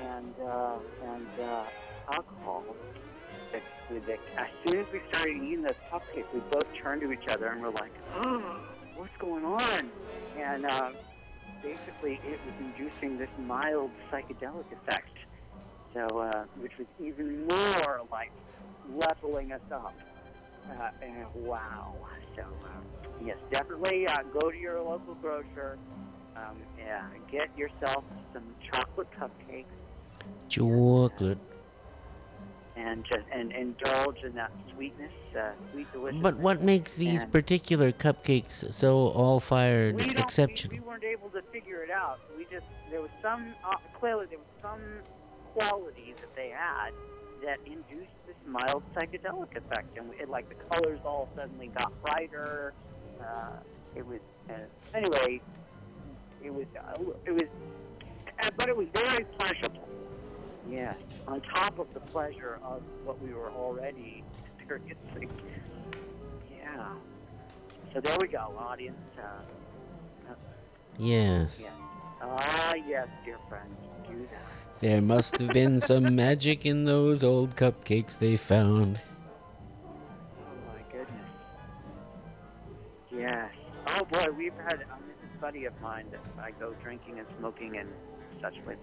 [SPEAKER 2] and uh, and uh, alcohol, as soon as we started eating those cupcakes, we both turned to each other and were like, oh, what's going on? And uh, basically, it was inducing this mild psychedelic effect So, uh, which was even more like leveling us up. Uh, and wow. So, uh, yes, definitely uh, go to your local grocer. Um, yeah, get yourself some chocolate cupcakes
[SPEAKER 1] Chocolate.
[SPEAKER 2] And just and indulge in that sweetness, uh, sweet deliciousness.
[SPEAKER 1] But what makes these
[SPEAKER 2] And-
[SPEAKER 1] particular cupcakes so all fired
[SPEAKER 2] we don't, we- We, weren't able to figure it out. We just there was some uh, clearly there was some quality that they had that induced this mild psychedelic effect, and it, like the colors all suddenly got brighter. Uh, it was uh, anyway. It was uh, it was, uh, but it was very pleasurable. Yes, on top of the pleasure of what we were already experiencing. Yeah. So there we go, audience. Uh,
[SPEAKER 1] Yes.
[SPEAKER 2] Yeah. Ah, yes, dear friends, do that.
[SPEAKER 1] There must have been some magic in those old cupcakes they found.
[SPEAKER 2] Oh my goodness. Yes. Oh boy, we've had um, this is a buddy of mine that I go drinking and smoking and such with.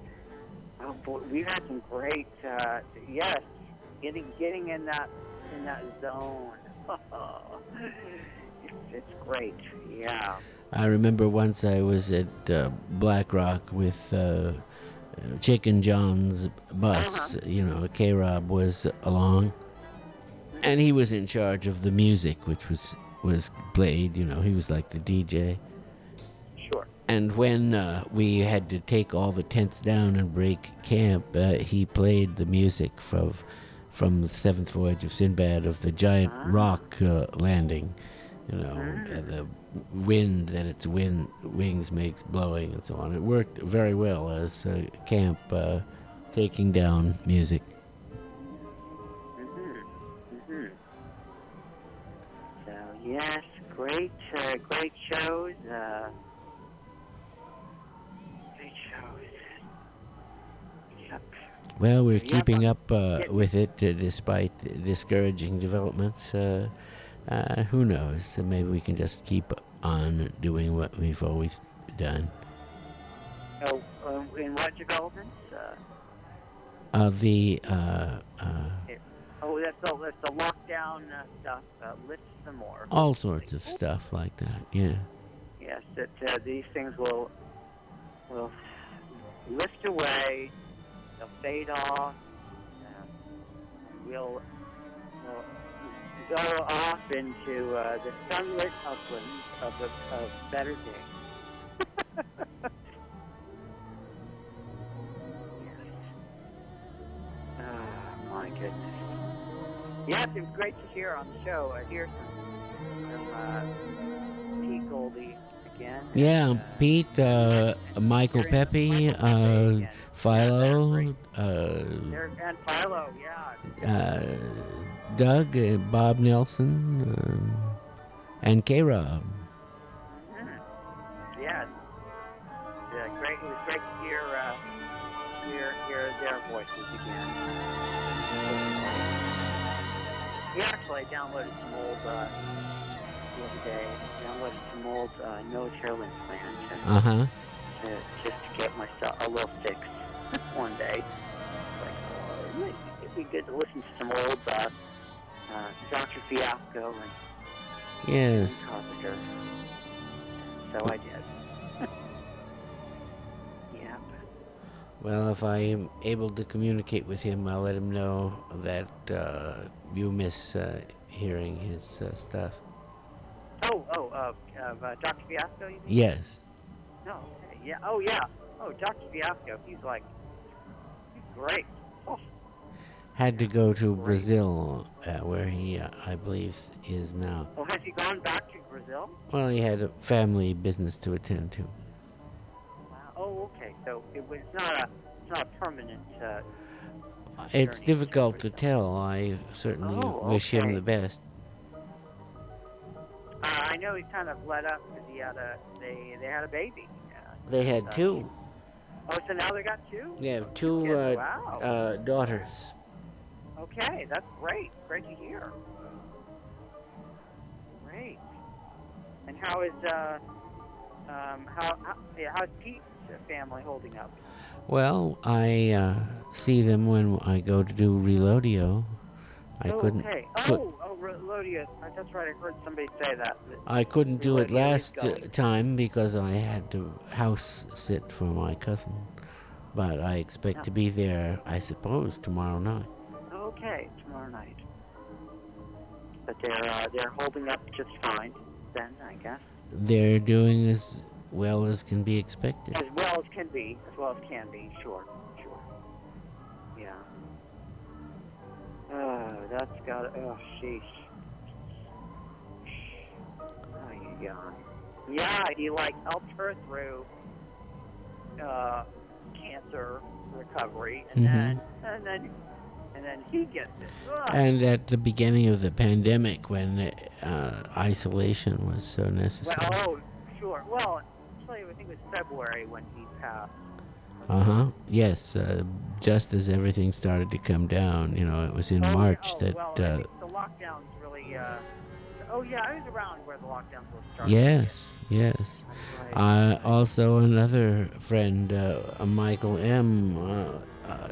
[SPEAKER 2] Oh boy, we've had some great. Uh, yes, getting getting in that in that zone. it's, it's great. Yeah.
[SPEAKER 1] I remember once I was at uh, Black Rock with uh, Chicken John's bus.
[SPEAKER 2] Uh-huh.
[SPEAKER 1] You know, K Rob was along, and he was in charge of the music, which was was played. You know, he was like the DJ. And when uh, we had to take all the tents down and break camp, uh, he played the music from from the Seventh Voyage of Sinbad of the giant
[SPEAKER 2] Ah.
[SPEAKER 1] rock uh, landing. You know,
[SPEAKER 2] Ah.
[SPEAKER 1] uh, the wind that its wind wings makes blowing and so on. It worked very well as uh, camp uh, taking down music.
[SPEAKER 2] Mm-hmm. Mm-hmm. So yes, great, uh, great shows.
[SPEAKER 1] Well, we're
[SPEAKER 2] Yeah,
[SPEAKER 1] keeping up uh, with it uh, despite discouraging developments. Uh, uh, who knows? Maybe we can just keep on doing what we've always done.
[SPEAKER 2] Oh, in what developments? Uh,
[SPEAKER 1] Uh, the uh, uh,
[SPEAKER 2] oh, that's the that's the lockdown uh, stuff. Uh, list some more.
[SPEAKER 1] all sorts of stuff like that. Yeah.
[SPEAKER 2] Yes, that uh, these things will will lift away. They'll fade off. We'll, we'll go off into uh, the sunlit uplands of the of better days. yes. Ah, my goodness. Yes, it was great to hear on the show. I hear some, some uh, Pete Goldie.
[SPEAKER 1] Yeah,
[SPEAKER 2] Uh,
[SPEAKER 1] Pete, uh, Michael Pepe, uh. Philo, uh, uh, Doug, uh, Bob Nelson, um, and K Rob.
[SPEAKER 2] Mhm. Yeah. Great. It was great to hear, uh, hear, hear their voices again. We actually downloaded some old, old, uh, no heroin plans and,
[SPEAKER 1] Uh huh.
[SPEAKER 2] uh, just to get myself a little fix one day. Like, oh, might- it'd be good to listen to some old, uh, uh, Dr. Fiasco and
[SPEAKER 1] Yes.
[SPEAKER 2] Carpenter. So I did. yep.
[SPEAKER 1] Well, if I am able to communicate with him, I'll let him know that uh, you miss uh, hearing his uh, stuff.
[SPEAKER 2] Oh, oh, uh, uh, uh, Dr. Fiasco, you mean?
[SPEAKER 1] Yes.
[SPEAKER 2] No. okay, Yeah. Oh, yeah. Oh, Dr. Fiasco. He's like, he's great. Oh,
[SPEAKER 1] Had to go to
[SPEAKER 2] Great.
[SPEAKER 1] Brazil, uh, where he, uh, I believe, is now.
[SPEAKER 2] oh, has he gone back to Brazil?
[SPEAKER 1] Well, he had a family business to attend to.
[SPEAKER 2] Wow. Oh, okay. So it was not a, it's not a permanent. Uh,
[SPEAKER 1] It's difficult to
[SPEAKER 2] Brazil.
[SPEAKER 1] tell. I certainly
[SPEAKER 2] Oh,
[SPEAKER 1] wish him the best.
[SPEAKER 2] Uh, I know he kind of let up because he had a they they had a baby. Uh,
[SPEAKER 1] They had two.
[SPEAKER 2] Oh, so now they got two.
[SPEAKER 1] They have two uh,
[SPEAKER 2] wow.
[SPEAKER 1] uh, daughters.
[SPEAKER 2] Okay, that's great. Great to hear. Great. And how is uh um how, how yeah, how's Pete uh, family holding up?
[SPEAKER 1] Well, I uh, see them when I go to do reloadio. I
[SPEAKER 2] oh,
[SPEAKER 1] couldn't.
[SPEAKER 2] Okay. Oh, oh, That's right. I heard somebody say that. that-
[SPEAKER 1] I couldn't do it last uh, time because I had to house sit for my cousin. But I expect to be there, I suppose, tomorrow night.
[SPEAKER 2] Okay, tomorrow night. But they're uh, they're holding up just fine. Then I guess
[SPEAKER 1] They're doing as well as can be expected.
[SPEAKER 2] as well as can be, as well as can be. Sure, Oh, that's got. Oh, sheesh. Oh, yeah. Yeah, he like helped her through uh, cancer recovery, and
[SPEAKER 1] Mhm.
[SPEAKER 2] then and then and then he gets it. Ugh.
[SPEAKER 1] And at the beginning of the pandemic, when uh, isolation was so necessary.
[SPEAKER 2] Well, oh, sure. Well, actually, I think it was February when he passed.
[SPEAKER 1] Uh huh. Yes, uh, just as everything started to come down, you know, it was in
[SPEAKER 2] Oh.
[SPEAKER 1] March
[SPEAKER 2] oh,
[SPEAKER 1] that.
[SPEAKER 2] well,
[SPEAKER 1] uh,
[SPEAKER 2] the lockdowns really. Uh, oh yeah, I was around where the lockdowns were starting.
[SPEAKER 1] yes, yes.
[SPEAKER 2] Right.
[SPEAKER 1] Uh, also, another friend, uh, Michael M., uh, uh,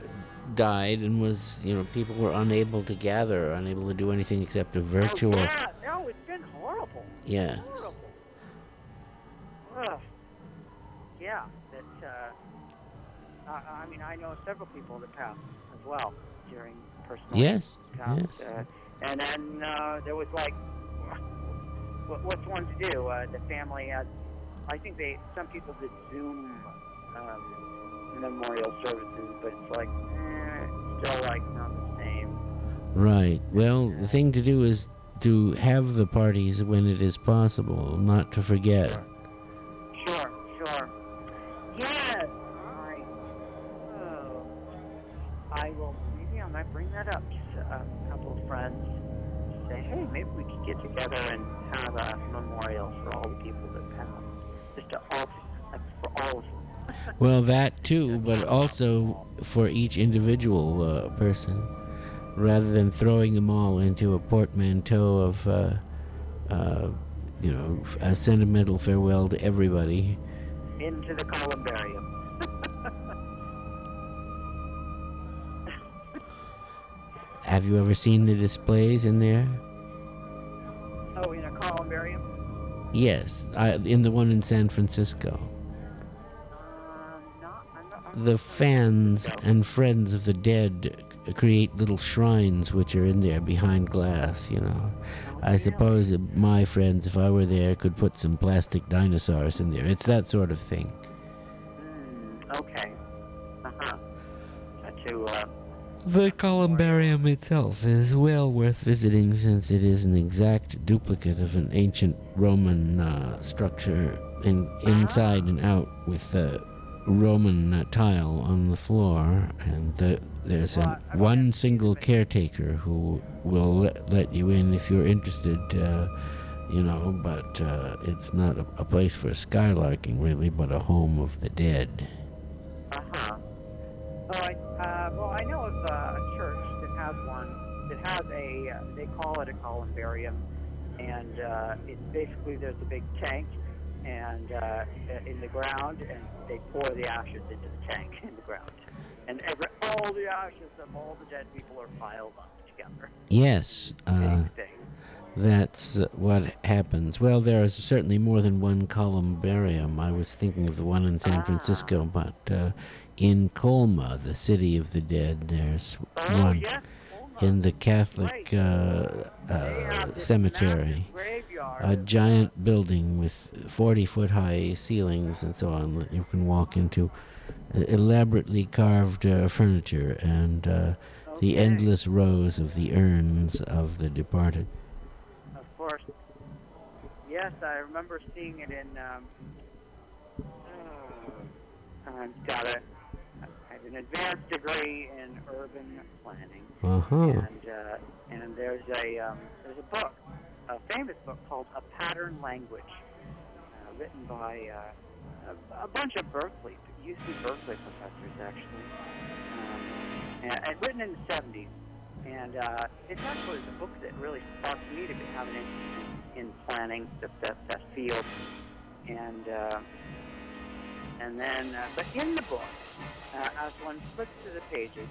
[SPEAKER 1] died and was, you know, people were unable to gather, unable to do anything except a virtual.
[SPEAKER 2] Oh, yeah. No, it's been horrible.
[SPEAKER 1] Yeah.
[SPEAKER 2] Horrible. Ugh. Yeah. I, I mean, I know several people that passed as well during personal.
[SPEAKER 1] Yes, yes.
[SPEAKER 2] Uh, and then uh, there was like, what, what's one to do? Uh, the family had, I think they, some people did Zoom um, memorial services, but it's like, eh, still like not the same.
[SPEAKER 1] Right. Well, the thing to do is to have the parties when it is possible, not to forget.
[SPEAKER 2] Sure, sure. Yes, I. Oh, I will. Maybe I might bring that up to a couple of friends. Say, hey, maybe we could get together and have a memorial for all the people that passed. Just to all, like, for all of them.
[SPEAKER 1] Well, that too, but also for each individual uh, person, rather than throwing them all into a portmanteau of, uh, uh, you know, a sentimental farewell to everybody.
[SPEAKER 2] Into the columbarium.
[SPEAKER 1] Have you ever seen the displays in there?
[SPEAKER 2] Oh, in a columbarium?
[SPEAKER 1] Yes, I, in the one in San Francisco.
[SPEAKER 2] Uh, not, I'm not, I'm
[SPEAKER 1] The fans and friends of the dead create little shrines which are in there behind glass, you know. I suppose my friends, if I were there, could put some plastic dinosaurs in there. It's that sort of thing. The columbarium itself is well worth visiting since it is an exact duplicate of an ancient Roman uh, structure in, inside and out with uh, Roman uh, tile on the floor. And the, there's an, one single caretaker who will let, let you in if you're interested. Uh, you know, but uh, it's not a, a place for skylarking, really, but a home of the dead.
[SPEAKER 2] Uh huh. Oh, I, a. Uh, they call it a columbarium, and uh, it's basically there's a big tank, and uh, in the ground, and they pour the ashes into the tank in the ground, and every all the ashes of all the dead people are piled up together.
[SPEAKER 1] Yes. Uh, That's what happens. Well, there is certainly more than one columbarium. I was thinking of the one in San
[SPEAKER 2] Ah.
[SPEAKER 1] Francisco, but uh, in Colma, the city of the dead, there's
[SPEAKER 2] Oh
[SPEAKER 1] one
[SPEAKER 2] yes.
[SPEAKER 1] In the Catholic uh, uh, cemetery. A giant building with 40 foot high ceilings and so on that you can walk into. Elaborately carved uh, furniture and uh, the endless rows of the urns of the departed.
[SPEAKER 2] Of course. Yes, I remember seeing it in. Um, uh, I've got a. I have an advanced degree in urban planning,
[SPEAKER 1] Uh huh.
[SPEAKER 2] and uh, and there's a um, there's a book, a famous book called A Pattern Language, uh, written by uh, a, bunch of Berkeley, UC Berkeley professors actually, um, and, and written in the 70s. And uh, it's actually the book that really sparked me to have an interest in, in planning the, that, that field. And uh, And then, uh, but in the book, as one flips through the pages,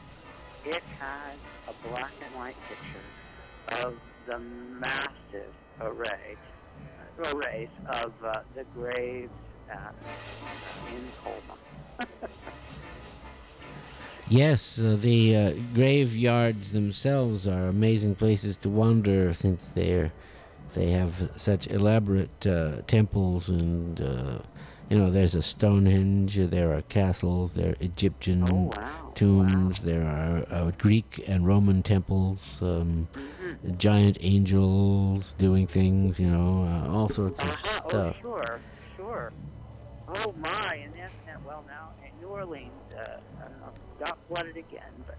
[SPEAKER 2] it has a black and white picture of the massive array, uh, arrays of uh, the graves at, uh, in Colma.
[SPEAKER 1] Yes, uh, the uh, graveyards themselves are amazing places to wander since they're they have such elaborate uh, temples and uh, you know there's a Stonehenge, there are castles, there are Egyptian
[SPEAKER 2] oh wow!
[SPEAKER 1] tombs, there are uh, Greek and Roman temples, um,
[SPEAKER 2] Wow. Mhm.
[SPEAKER 1] giant angels doing things, you know, uh, all sorts of
[SPEAKER 2] Uh-huh. Oh,
[SPEAKER 1] stuff.
[SPEAKER 2] sure, sure. Oh my, and that's that. Well, now in New Orleans, uh, I got flooded again, but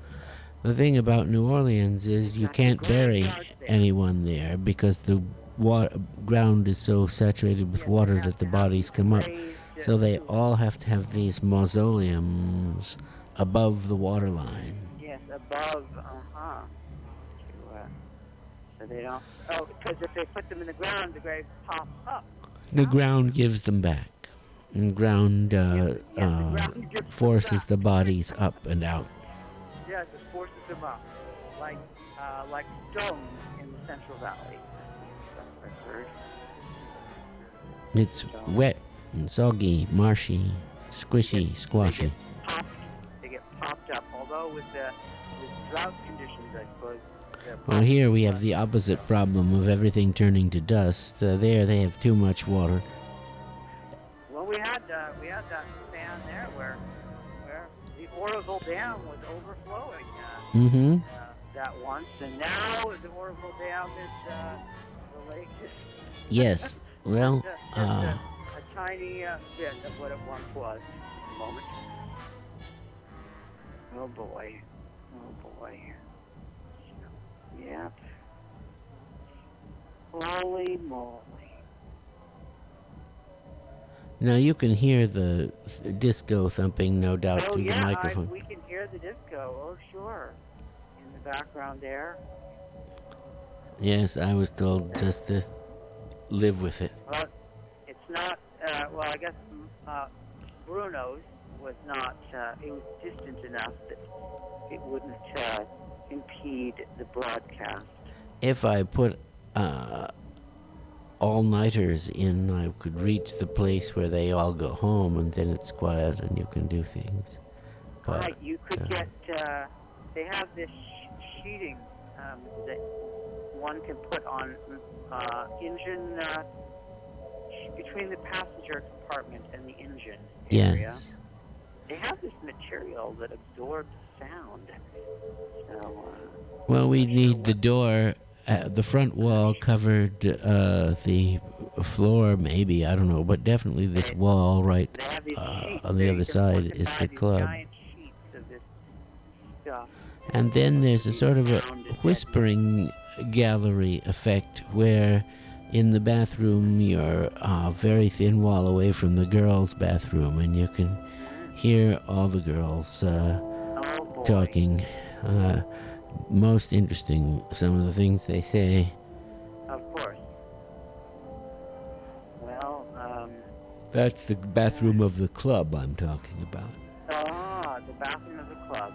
[SPEAKER 1] The thing about New Orleans is you can't bury anyone there because the wa- ground is so saturated with water that the bodies come up.
[SPEAKER 2] uh,
[SPEAKER 1] So they all have to have these mausoleums above the water line.
[SPEAKER 2] Yes, above. Uh huh. To, uh, so they don't. Oh, because if they put them in the ground, the graves pop up.
[SPEAKER 1] The ground gives them back. And ground uh,
[SPEAKER 2] Yeah, the
[SPEAKER 1] uh,
[SPEAKER 2] ground
[SPEAKER 1] forces the bodies up and out.
[SPEAKER 2] Yes, it forces them up, like uh, like stones in the Central Valley.
[SPEAKER 1] It's wet and soggy, marshy, squishy, squashy.
[SPEAKER 2] they get popped up. Although with the with drought conditions, I suppose.
[SPEAKER 1] Well, here we have the opposite problem of everything turning to dust. Uh, there they have too much water.
[SPEAKER 2] Well, we had uh, we had that span there where where the Oroville Dam was overflowing uh,
[SPEAKER 1] Mm-hmm.
[SPEAKER 2] uh, that once, and now the Oroville Dam is uh, the lake is
[SPEAKER 1] Yes. Well,
[SPEAKER 2] just, just
[SPEAKER 1] uh,
[SPEAKER 2] a, a tiny uh, bit of what it once was. the moment. Oh boy. Oh boy. Yep. Holy moly.
[SPEAKER 1] now you can hear the th- disco thumping, no doubt,
[SPEAKER 2] oh
[SPEAKER 1] through
[SPEAKER 2] yeah,
[SPEAKER 1] the
[SPEAKER 2] I,
[SPEAKER 1] microphone.
[SPEAKER 2] we can hear the disco. Oh sure. In the background there.
[SPEAKER 1] Yes, I was told just to live with it.
[SPEAKER 2] Well, it's not. Uh, well, I guess uh, Bruno's was not. Uh, it was distant enough that it wouldn't uh, impede the broadcast.
[SPEAKER 1] If I put uh, all nighters in, I could reach the place where they all go home, and then it's quiet and you can do things. But
[SPEAKER 2] right, you could
[SPEAKER 1] uh,
[SPEAKER 2] get. Uh, they have this sh- sheeting um, that one can put on uh, engine uh, between the passenger compartment and the engine area.
[SPEAKER 1] yes,
[SPEAKER 2] They have this material that absorbs sound. So. Uh,
[SPEAKER 1] well, we need the door. Uh, the front wall covered uh, the floor, maybe I don't know, but definitely this wall right
[SPEAKER 2] They have these
[SPEAKER 1] Uh, on the other side is the club.
[SPEAKER 2] Giant sheets of this stuff.
[SPEAKER 1] And then there's a sort of a whispering gallery effect where in the bathroom you're a very thin wall away from the girls' bathroom and you can hear all the girls uh,
[SPEAKER 2] Oh
[SPEAKER 1] talking. Uh, most interesting, some of the things they say.
[SPEAKER 2] Of course. Well, um,
[SPEAKER 1] That's the bathroom of the club I'm talking about.
[SPEAKER 2] ah, the bathroom of the club.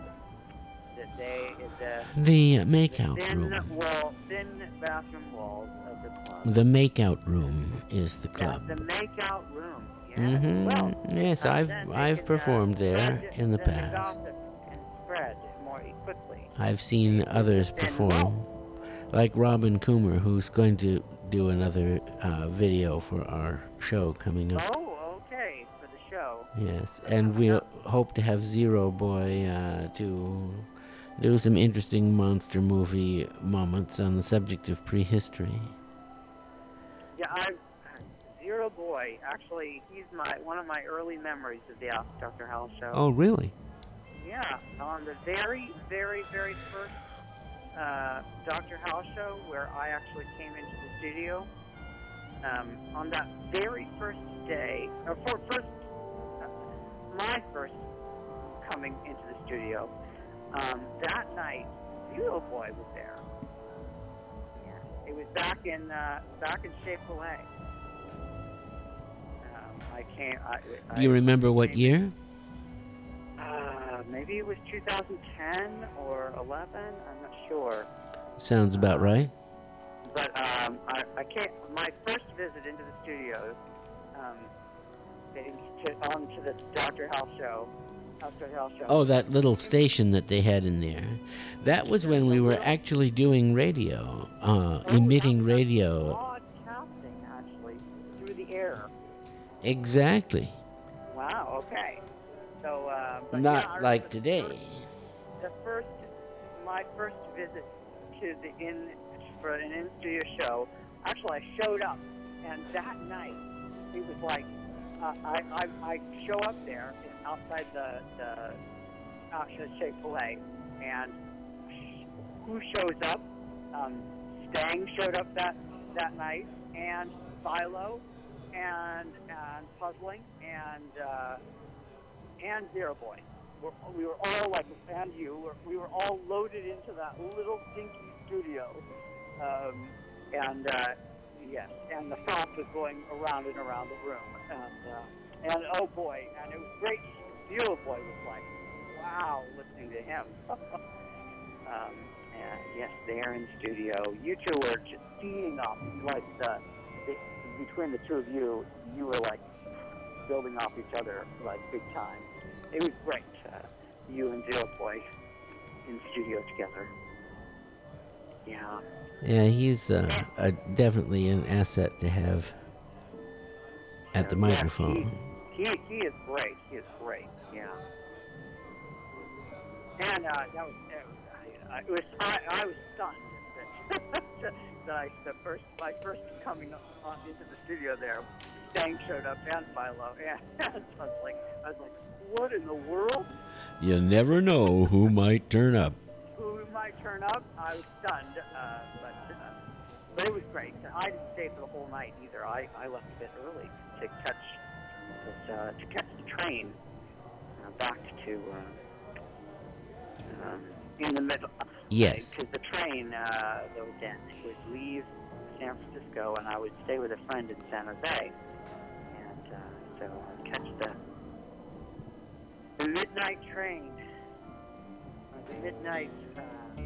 [SPEAKER 2] The
[SPEAKER 1] makeout
[SPEAKER 2] thin
[SPEAKER 1] room.
[SPEAKER 2] wall, thin bathroom walls of the club.
[SPEAKER 1] The makeout room is the club.
[SPEAKER 2] the makeout room. Yeah.
[SPEAKER 1] hmm
[SPEAKER 2] Well,
[SPEAKER 1] yes,
[SPEAKER 2] uh,
[SPEAKER 1] I've
[SPEAKER 2] then
[SPEAKER 1] I've
[SPEAKER 2] uh,
[SPEAKER 1] performed there
[SPEAKER 2] spread-
[SPEAKER 1] in the past.
[SPEAKER 2] spread more quickly.
[SPEAKER 1] I've seen others perform, like Robin Coomer, who's going to do another uh, video for our show coming up.
[SPEAKER 2] Oh, okay, for the show.
[SPEAKER 1] Yes, and we will hope to have Zero Boy uh, to do some interesting monster movie moments on the subject of prehistory.
[SPEAKER 2] Yeah, I Zero Boy. Actually, he's my one of my early memories of the Ask Dr. Hal show.
[SPEAKER 1] Oh, really?
[SPEAKER 2] Yeah, on the very, very, very first uh, Dr. Hal show, where I actually came into the studio. Um, on that very first day, or for first, uh, my first coming into the studio, um, that night, Zero Boy was there. Yeah, it was back in uh, back in Chez. Um, I came. I, I,
[SPEAKER 1] Do you remember what year?
[SPEAKER 2] Uh, maybe it was 2010 or 11. I'm not sure.
[SPEAKER 1] Sounds about right.
[SPEAKER 2] But um, I, I came. My first visit into the studio, um, to, on to the Dr. Hal show. Dr. Hal show.
[SPEAKER 1] Oh, that little station that they had in there. That was when we were actually doing radio, uh, emitting radio.
[SPEAKER 2] Broadcasting, actually, through the air.
[SPEAKER 1] Exactly.
[SPEAKER 2] Wow. Okay. So. Uh, but
[SPEAKER 1] Not
[SPEAKER 2] yeah,
[SPEAKER 1] like today.
[SPEAKER 2] The first, my first visit to the in for an in studio show. Actually, I showed up, and that night it was like uh, I, I I show up there outside the the uh, Chick Fil A, and who shows up? Um, Stang showed up that that night, and Philo, and and Puzzling, and uh, and Zero Boy. We're, we were all like, and you, we were all loaded into that little dinky studio, um, and uh, yes, and the thought was going around and around the room, and uh, and oh boy, and it was great. Zero Boy was like, wow, listening to him. um, and yes, there in studio, you two were just feeding off, like the, the between the two of you, you were like building off each other like big time. It was great. Uh, you and Zero Boy in studio together. Yeah.
[SPEAKER 1] Yeah, he's uh, a, definitely an asset to have at the
[SPEAKER 2] yeah,
[SPEAKER 1] microphone.
[SPEAKER 2] He, he, he is great. He is great. And uh, that was, that was I, I, it was I, I was stunned that, that I the first my first coming on into the studio there, Stang showed up and Philo and I was like I was like what in the world?
[SPEAKER 1] You never know who might turn up.
[SPEAKER 2] Who might turn up? I was stunned, uh, but uh, but it was great. I didn't stay for the whole night either. I, I left a bit early to catch this, uh, to catch the train uh, back to uh, um, in the middle.
[SPEAKER 1] Yes.
[SPEAKER 2] Because the train uh, that was in would leave San Francisco, and I would stay with a friend in San Jose, and uh, so I'd catch the the midnight train, or the midnight, uh, uh,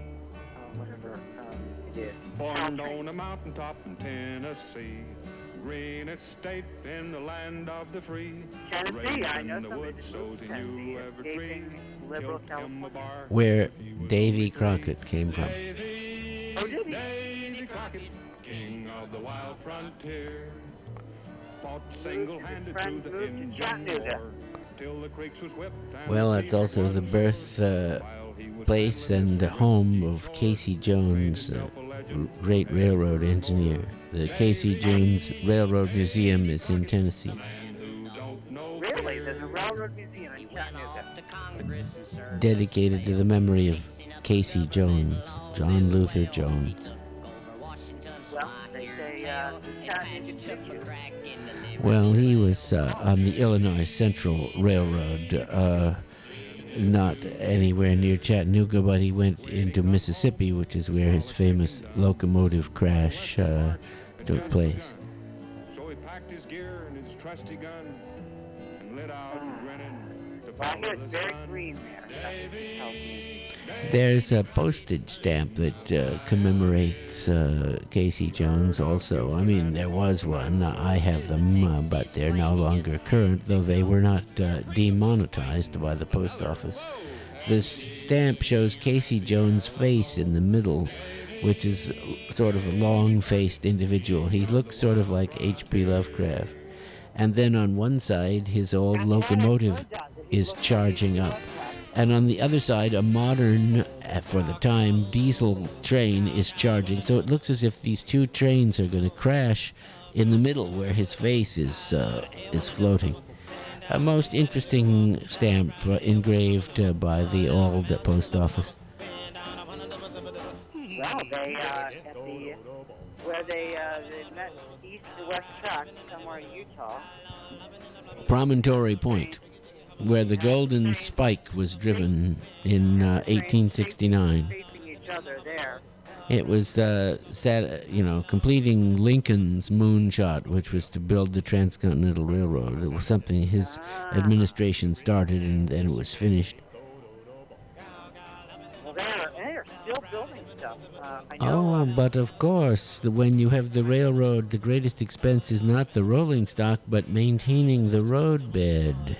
[SPEAKER 2] whatever um, it is.
[SPEAKER 3] Born on a mountaintop in Tennessee, greenest state in the land of the free.
[SPEAKER 2] Tennessee,
[SPEAKER 3] Raised
[SPEAKER 2] I
[SPEAKER 3] in the woods, so
[SPEAKER 2] moved
[SPEAKER 3] he knew every tree.
[SPEAKER 2] Escaping liberal
[SPEAKER 3] Killed him a
[SPEAKER 2] California.
[SPEAKER 1] Where
[SPEAKER 3] if he was
[SPEAKER 1] Davy Crockett came from.
[SPEAKER 3] Davy,
[SPEAKER 2] Oh, did he?
[SPEAKER 3] Davy Crockett, king of the wild frontier. Fought single-handed
[SPEAKER 2] friend
[SPEAKER 3] through the
[SPEAKER 2] moved to
[SPEAKER 3] Indian War the creeks was whipped and
[SPEAKER 1] Well,
[SPEAKER 3] the
[SPEAKER 1] that's also the
[SPEAKER 3] was
[SPEAKER 1] birth uh,
[SPEAKER 3] while he was
[SPEAKER 1] place and home of Casey Jones,
[SPEAKER 3] made
[SPEAKER 1] uh,
[SPEAKER 3] himself a
[SPEAKER 1] r-
[SPEAKER 3] legend.
[SPEAKER 1] great railroad engineer. The Casey Jones Railroad Museum is in Tennessee. Dedicated to the memory of Casey Jones, John Luther Jones.
[SPEAKER 2] Well,
[SPEAKER 1] he was uh, on the Illinois Central Railroad, uh, not anywhere near Chattanooga, but he went into Mississippi, which is where his famous locomotive crash uh, took place.
[SPEAKER 2] Well, I hear
[SPEAKER 3] follow
[SPEAKER 2] it's
[SPEAKER 3] the
[SPEAKER 2] very green there. That's what it tells me.
[SPEAKER 1] There's a postage stamp that uh, commemorates uh, Casey Jones also. I mean, there was one. I have them, uh, but they're no longer current, though they were not uh, demonetized by the post office. The stamp shows Casey Jones' face in the middle, which is sort of a long faced individual. He looks sort of like H.P. Lovecraft. And then on one side, his old locomotive is charging up. And on the other side, a modern, uh, for the time, diesel train is charging. So it looks as if these two trains are going to crash in the middle where his face is, uh, is floating. A most interesting stamp uh, engraved uh, by the old post office.
[SPEAKER 2] Well, they uh, at the where they uh, they met east to west track somewhere in Utah.
[SPEAKER 1] Promontory Point, where the Golden Spike was driven in uh, 1869.
[SPEAKER 2] Facing each other there,
[SPEAKER 1] It was uh, you know, completing Lincoln's moonshot, which was to build the transcontinental railroad. It was something his administration started, and then it was finished.
[SPEAKER 2] Well, they're they're still building stuff. Uh,
[SPEAKER 1] Oh, but of course, the, when you have the railroad, the greatest expense is not the rolling stock, but maintaining the roadbed,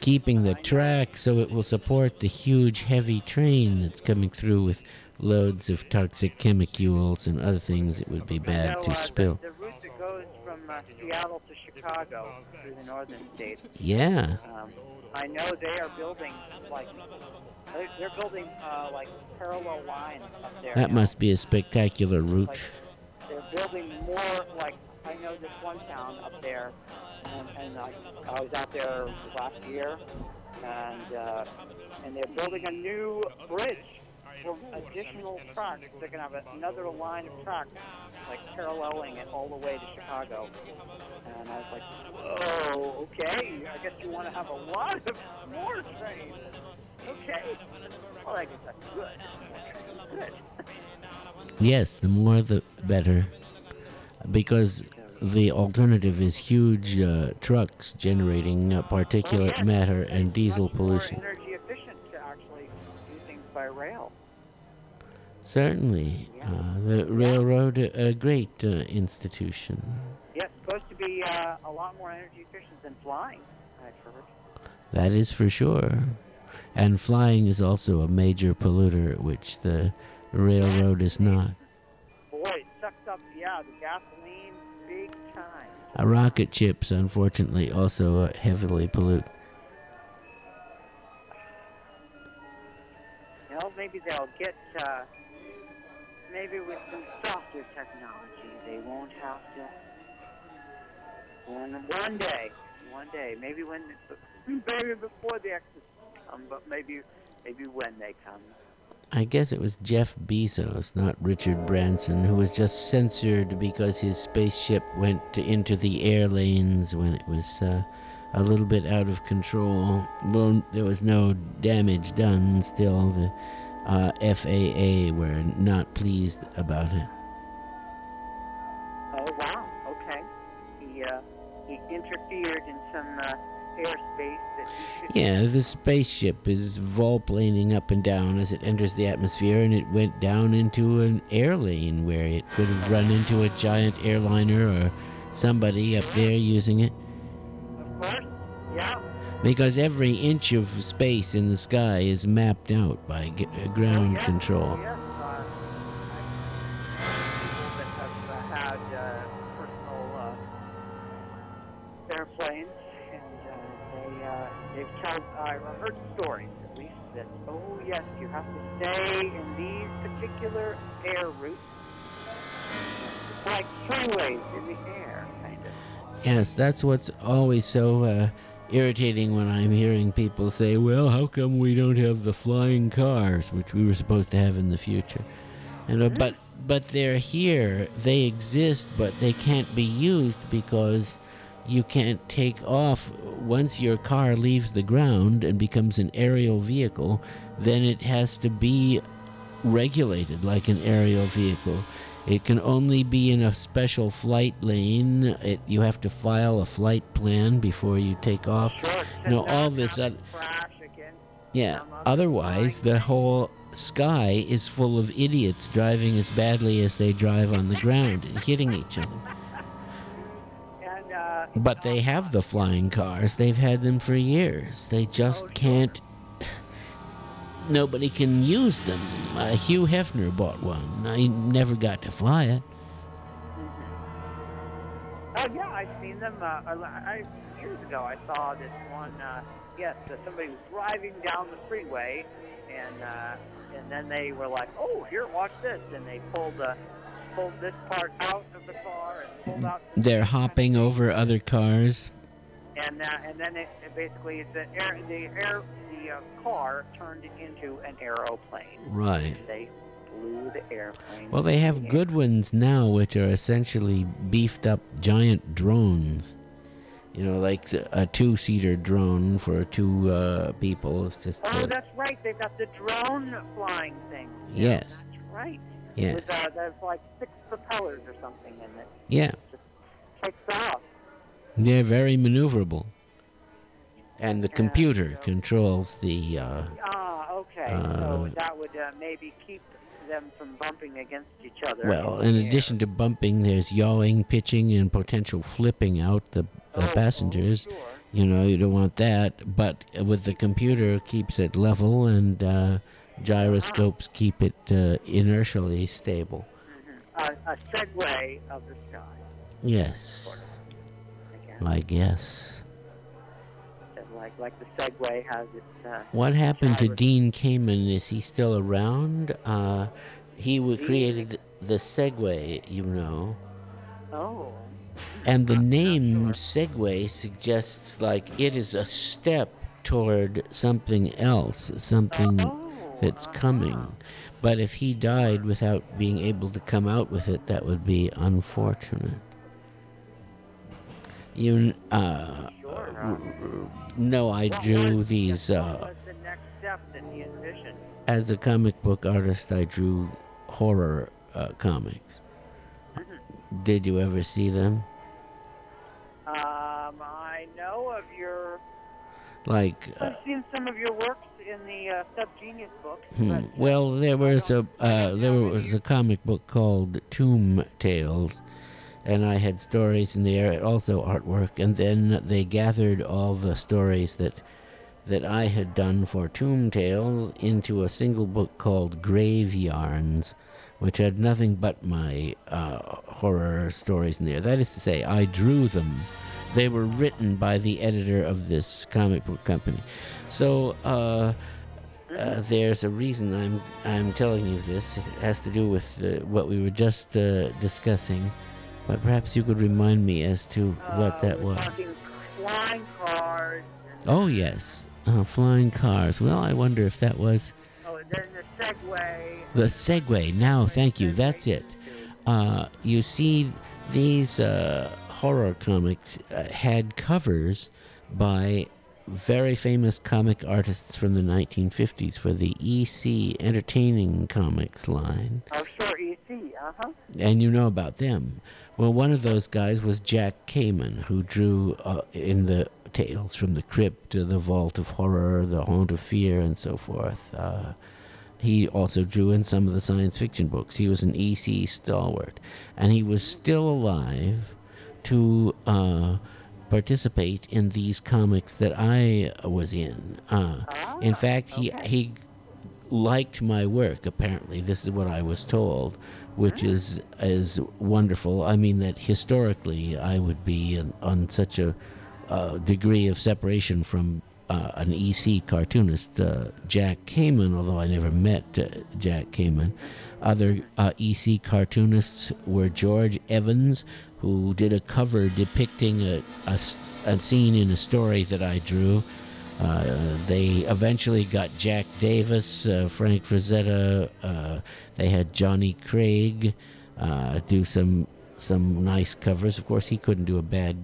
[SPEAKER 1] keeping the track so it will support the huge, heavy train that's coming through with loads of toxic chemicals and other things it would be bad to
[SPEAKER 2] uh,
[SPEAKER 1] spill.
[SPEAKER 2] The, the route that goes from uh, Seattle to Chicago through the northern states.
[SPEAKER 1] Yeah.
[SPEAKER 2] Um, I know they are building like they're, they're building uh, like parallel lines up there.
[SPEAKER 1] That must be a spectacular route.
[SPEAKER 2] Like, they're building more like I know this one town up there, and, and I, I was out there last year, and uh, and they're building a new bridge for additional tracks. They're gonna have another line of tracks like paralleling it all the way to Chicago. And I was like, oh, okay. I guess you want to have a lot of more trains. Okay. Well, I guess that's good. Good.
[SPEAKER 1] Yes, the more the better. Because the alternative is huge uh, trucks generating uh, particulate matter and diesel pollution.
[SPEAKER 2] More energy efficient to actually do things by rail.
[SPEAKER 1] Certainly. Uh, the railroad, a a great uh, institution.
[SPEAKER 2] Yeah, it's supposed to be uh, a lot more energy efficient than flying, I've heard.
[SPEAKER 1] That is for sure. And flying is also a major polluter, which the railroad is not.
[SPEAKER 2] Boy, it sucks up, yeah, the gasoline.
[SPEAKER 1] Uh, rocket ships, unfortunately, also uh, heavily pollute.
[SPEAKER 2] Know, maybe they'll get, uh, maybe with some softer technology, they won't have to. One, one day, one day, maybe when, maybe before the exits come, but maybe, maybe when they come.
[SPEAKER 1] I guess it was Jeff Bezos, not Richard Branson, who was just censored because his spaceship went to, into the air lanes when it was uh, a little bit out of control. Well, there was no damage done. Still, the uh, FAA were not pleased about it.
[SPEAKER 2] Oh wow, okay. He uh, he interfered in some uh,
[SPEAKER 1] Yeah, the spaceship is volplaning up and down as it enters the atmosphere, and it went down into an air lane where it could have run into a giant airliner or somebody up there using it.
[SPEAKER 2] Of course, yeah.
[SPEAKER 1] Because every inch of space in the sky is mapped out by g- ground
[SPEAKER 2] yes,
[SPEAKER 1] control.
[SPEAKER 2] Yes, Yes,
[SPEAKER 1] that's what's always so uh, irritating when I'm hearing people say, well, how come we don't have the flying cars, which we were supposed to have in the future? And, uh, but, but they're here, they exist, but they can't be used because you can't take off. Once your car leaves the ground and becomes an aerial vehicle, then it has to be regulated like an aerial vehicle. It can only be in a special flight lane. It, you have to file a flight plan before you take off.
[SPEAKER 2] Sure.
[SPEAKER 1] No,
[SPEAKER 2] to
[SPEAKER 1] all this
[SPEAKER 2] have
[SPEAKER 1] oth-
[SPEAKER 2] to crash again.
[SPEAKER 1] Yeah. Otherwise, the whole sky is full of idiots driving as badly as they drive on the ground and hitting each other.
[SPEAKER 2] And, uh,
[SPEAKER 1] But they have the flying cars. They've had them for years. They just
[SPEAKER 2] Oh,
[SPEAKER 1] can't. Nobody can use them. Uh, Hugh Hefner bought one. I never got to fly it.
[SPEAKER 2] Oh yeah, I've seen them. Uh, I, years ago, I saw this one. Uh, yes, uh, somebody was driving down the freeway, and uh, and then they were like, "Oh, here, watch this!" And they pulled uh, pulled this part out of the car and pulled out. the-
[SPEAKER 1] They're hopping over other cars.
[SPEAKER 2] And uh, and then it, it basically the air the air the uh, car turned into an aeroplane.
[SPEAKER 1] Right.
[SPEAKER 2] They flew the airplane.
[SPEAKER 1] Well, they have
[SPEAKER 2] the
[SPEAKER 1] good ones now, which are essentially beefed up giant drones. You know, like a two-seater drone for two uh, people. It's just
[SPEAKER 2] Oh, that's right. They've got the drone flying thing.
[SPEAKER 1] Yes.
[SPEAKER 2] That's right.
[SPEAKER 1] Yeah.
[SPEAKER 2] With, uh, there's like six propellers or something in it.
[SPEAKER 1] Yeah.
[SPEAKER 2] Just takes off.
[SPEAKER 1] They're very maneuverable. And the computer
[SPEAKER 2] so-
[SPEAKER 1] controls the. Uh,
[SPEAKER 2] Ah, okay.
[SPEAKER 1] Uh,
[SPEAKER 2] so that would uh, maybe keep them from bumping against each other.
[SPEAKER 1] well, in addition to bumping, there's yawing, pitching, and potential flipping out the
[SPEAKER 2] Oh,
[SPEAKER 1] uh,
[SPEAKER 2] oh,
[SPEAKER 1] passengers.
[SPEAKER 2] sure.
[SPEAKER 1] You know, you don't want that. But with the computer, it keeps it level, and uh, gyroscopes keep it uh, inertially stable.
[SPEAKER 2] Mhm. A, a Segway of the sky.
[SPEAKER 1] Yes. I guess.
[SPEAKER 2] Like like the Segway has its. Uh,
[SPEAKER 1] What happened to Dean Kamen? Is he still around? Uh, he
[SPEAKER 2] Dean-
[SPEAKER 1] created the Segway, you know.
[SPEAKER 2] oh.
[SPEAKER 1] And the name
[SPEAKER 2] sure.
[SPEAKER 1] Segway suggests like it is a step toward something else, something
[SPEAKER 2] Oh,
[SPEAKER 1] that's coming. But if he died without being able to come out with it, that would be unfortunate. You, uh,
[SPEAKER 2] Sure.
[SPEAKER 1] No, I
[SPEAKER 2] What
[SPEAKER 1] drew these,
[SPEAKER 2] What
[SPEAKER 1] uh,
[SPEAKER 2] was the next step that he envisioned?
[SPEAKER 1] as a comic book artist, I drew horror uh, comics.
[SPEAKER 2] Mm-hmm.
[SPEAKER 1] Did you ever see them?
[SPEAKER 2] Um, I know of your.
[SPEAKER 1] Like, uh,
[SPEAKER 2] I've seen some of your works in the uh, Subgenius books.
[SPEAKER 1] Hmm. Well, there was a uh, there was a comic book called Tomb Tales, and I had stories in there, also artwork, and then they gathered all the stories that that I had done for Tomb Tales into a single book called Grave Yarns, which had nothing but my uh, horror stories in there. That is to say, I drew them. They were written by the editor of this comic book company. So, uh, uh, there's a reason I'm I'm telling you this. It has to do with uh, what we were just uh, discussing, but perhaps you could remind me as to what that was.
[SPEAKER 2] Flying cars.
[SPEAKER 1] Oh yes, uh, flying cars. Well, I wonder if that was
[SPEAKER 2] Oh, then the Segway.
[SPEAKER 1] the Segway. Now, thank you. That's it. Uh, you see, these uh, horror comics uh, had covers by very famous comic artists from the 1950s for the EC Entertaining Comics line.
[SPEAKER 2] Oh, sure, EC. Uh huh.
[SPEAKER 1] and you know about them. Well, one of those guys was Jack Kamen, who drew uh, in the Tales from the Crypt, uh, the Vault of Horror, the Haunt of Fear, and so forth. Uh, he also drew in some of the science fiction books. He was an EC stalwart, and he was still alive to uh, participate in these comics that I was in. Uh, in fact, he he liked my work. Apparently, this is what I was told, which is is wonderful. I mean that historically, I would be in, on such a uh, degree of separation from uh, an EC cartoonist, uh, Jack Kamen. Although I never met uh, Jack Kamen, other uh, EC cartoonists were George Evans, who did a cover depicting a scene in a story that I drew. Uh, they eventually got Jack Davis, uh, Frank Frazetta. Uh, they had Johnny Craig uh, do some some nice covers. Of course, he couldn't do a bad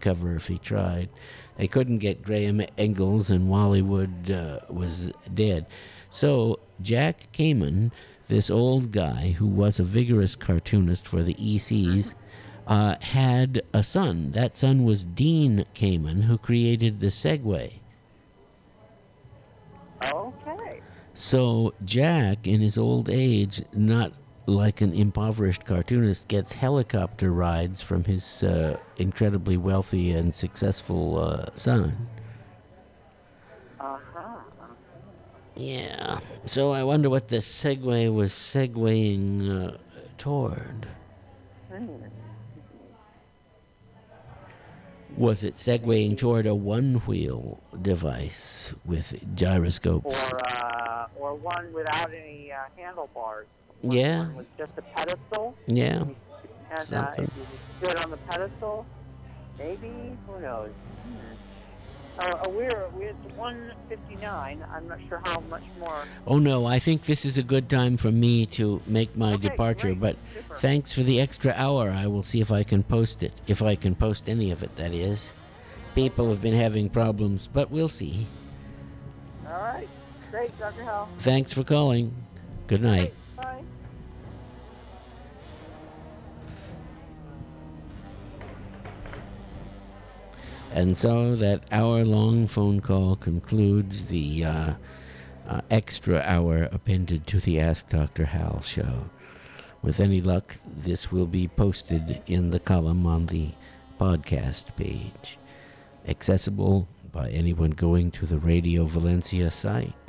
[SPEAKER 1] cover if he tried. They couldn't get Graham Ingels, and Wally Wood uh, was dead. So Jack Kamen, this old guy who was a vigorous cartoonist for the ECs, had a son. That son was Dean Kamen, who created the Segway.
[SPEAKER 2] Okay.
[SPEAKER 1] So Jack, in his old age, not like an impoverished cartoonist, gets helicopter rides from his uh, incredibly wealthy and successful uh, son.
[SPEAKER 2] Uh huh.
[SPEAKER 1] Yeah. So I wonder what the segue was segueing uh, toward.
[SPEAKER 2] Hmm.
[SPEAKER 1] Was it segueing toward a one-wheel device with gyroscopes?
[SPEAKER 2] Or uh, or one without any uh, handlebars. One,
[SPEAKER 1] Yeah.
[SPEAKER 2] One with just a pedestal.
[SPEAKER 1] Yeah.
[SPEAKER 2] And uh,
[SPEAKER 1] Something.
[SPEAKER 2] if you stood on the pedestal, maybe who knows. Hmm. Uh, uh, we're we're at 159. I'm not sure how much more.
[SPEAKER 1] Oh no, I think this is a good time for me to make my
[SPEAKER 2] Okay,
[SPEAKER 1] departure,
[SPEAKER 2] great.
[SPEAKER 1] but
[SPEAKER 2] Super.
[SPEAKER 1] thanks for the extra hour. I will see if I can post it. If I can post any of it, that is. People have been having problems, but we'll see.
[SPEAKER 2] All right. Great, Dr. Hal.
[SPEAKER 1] Thanks for calling. Good night.
[SPEAKER 2] Great.
[SPEAKER 1] And so that hour long phone call concludes the uh, uh, extra hour appended to the Ask Dr. Hal show. With any luck, this will be posted in the column on the podcast page, accessible by anyone going to the Radio Valencia site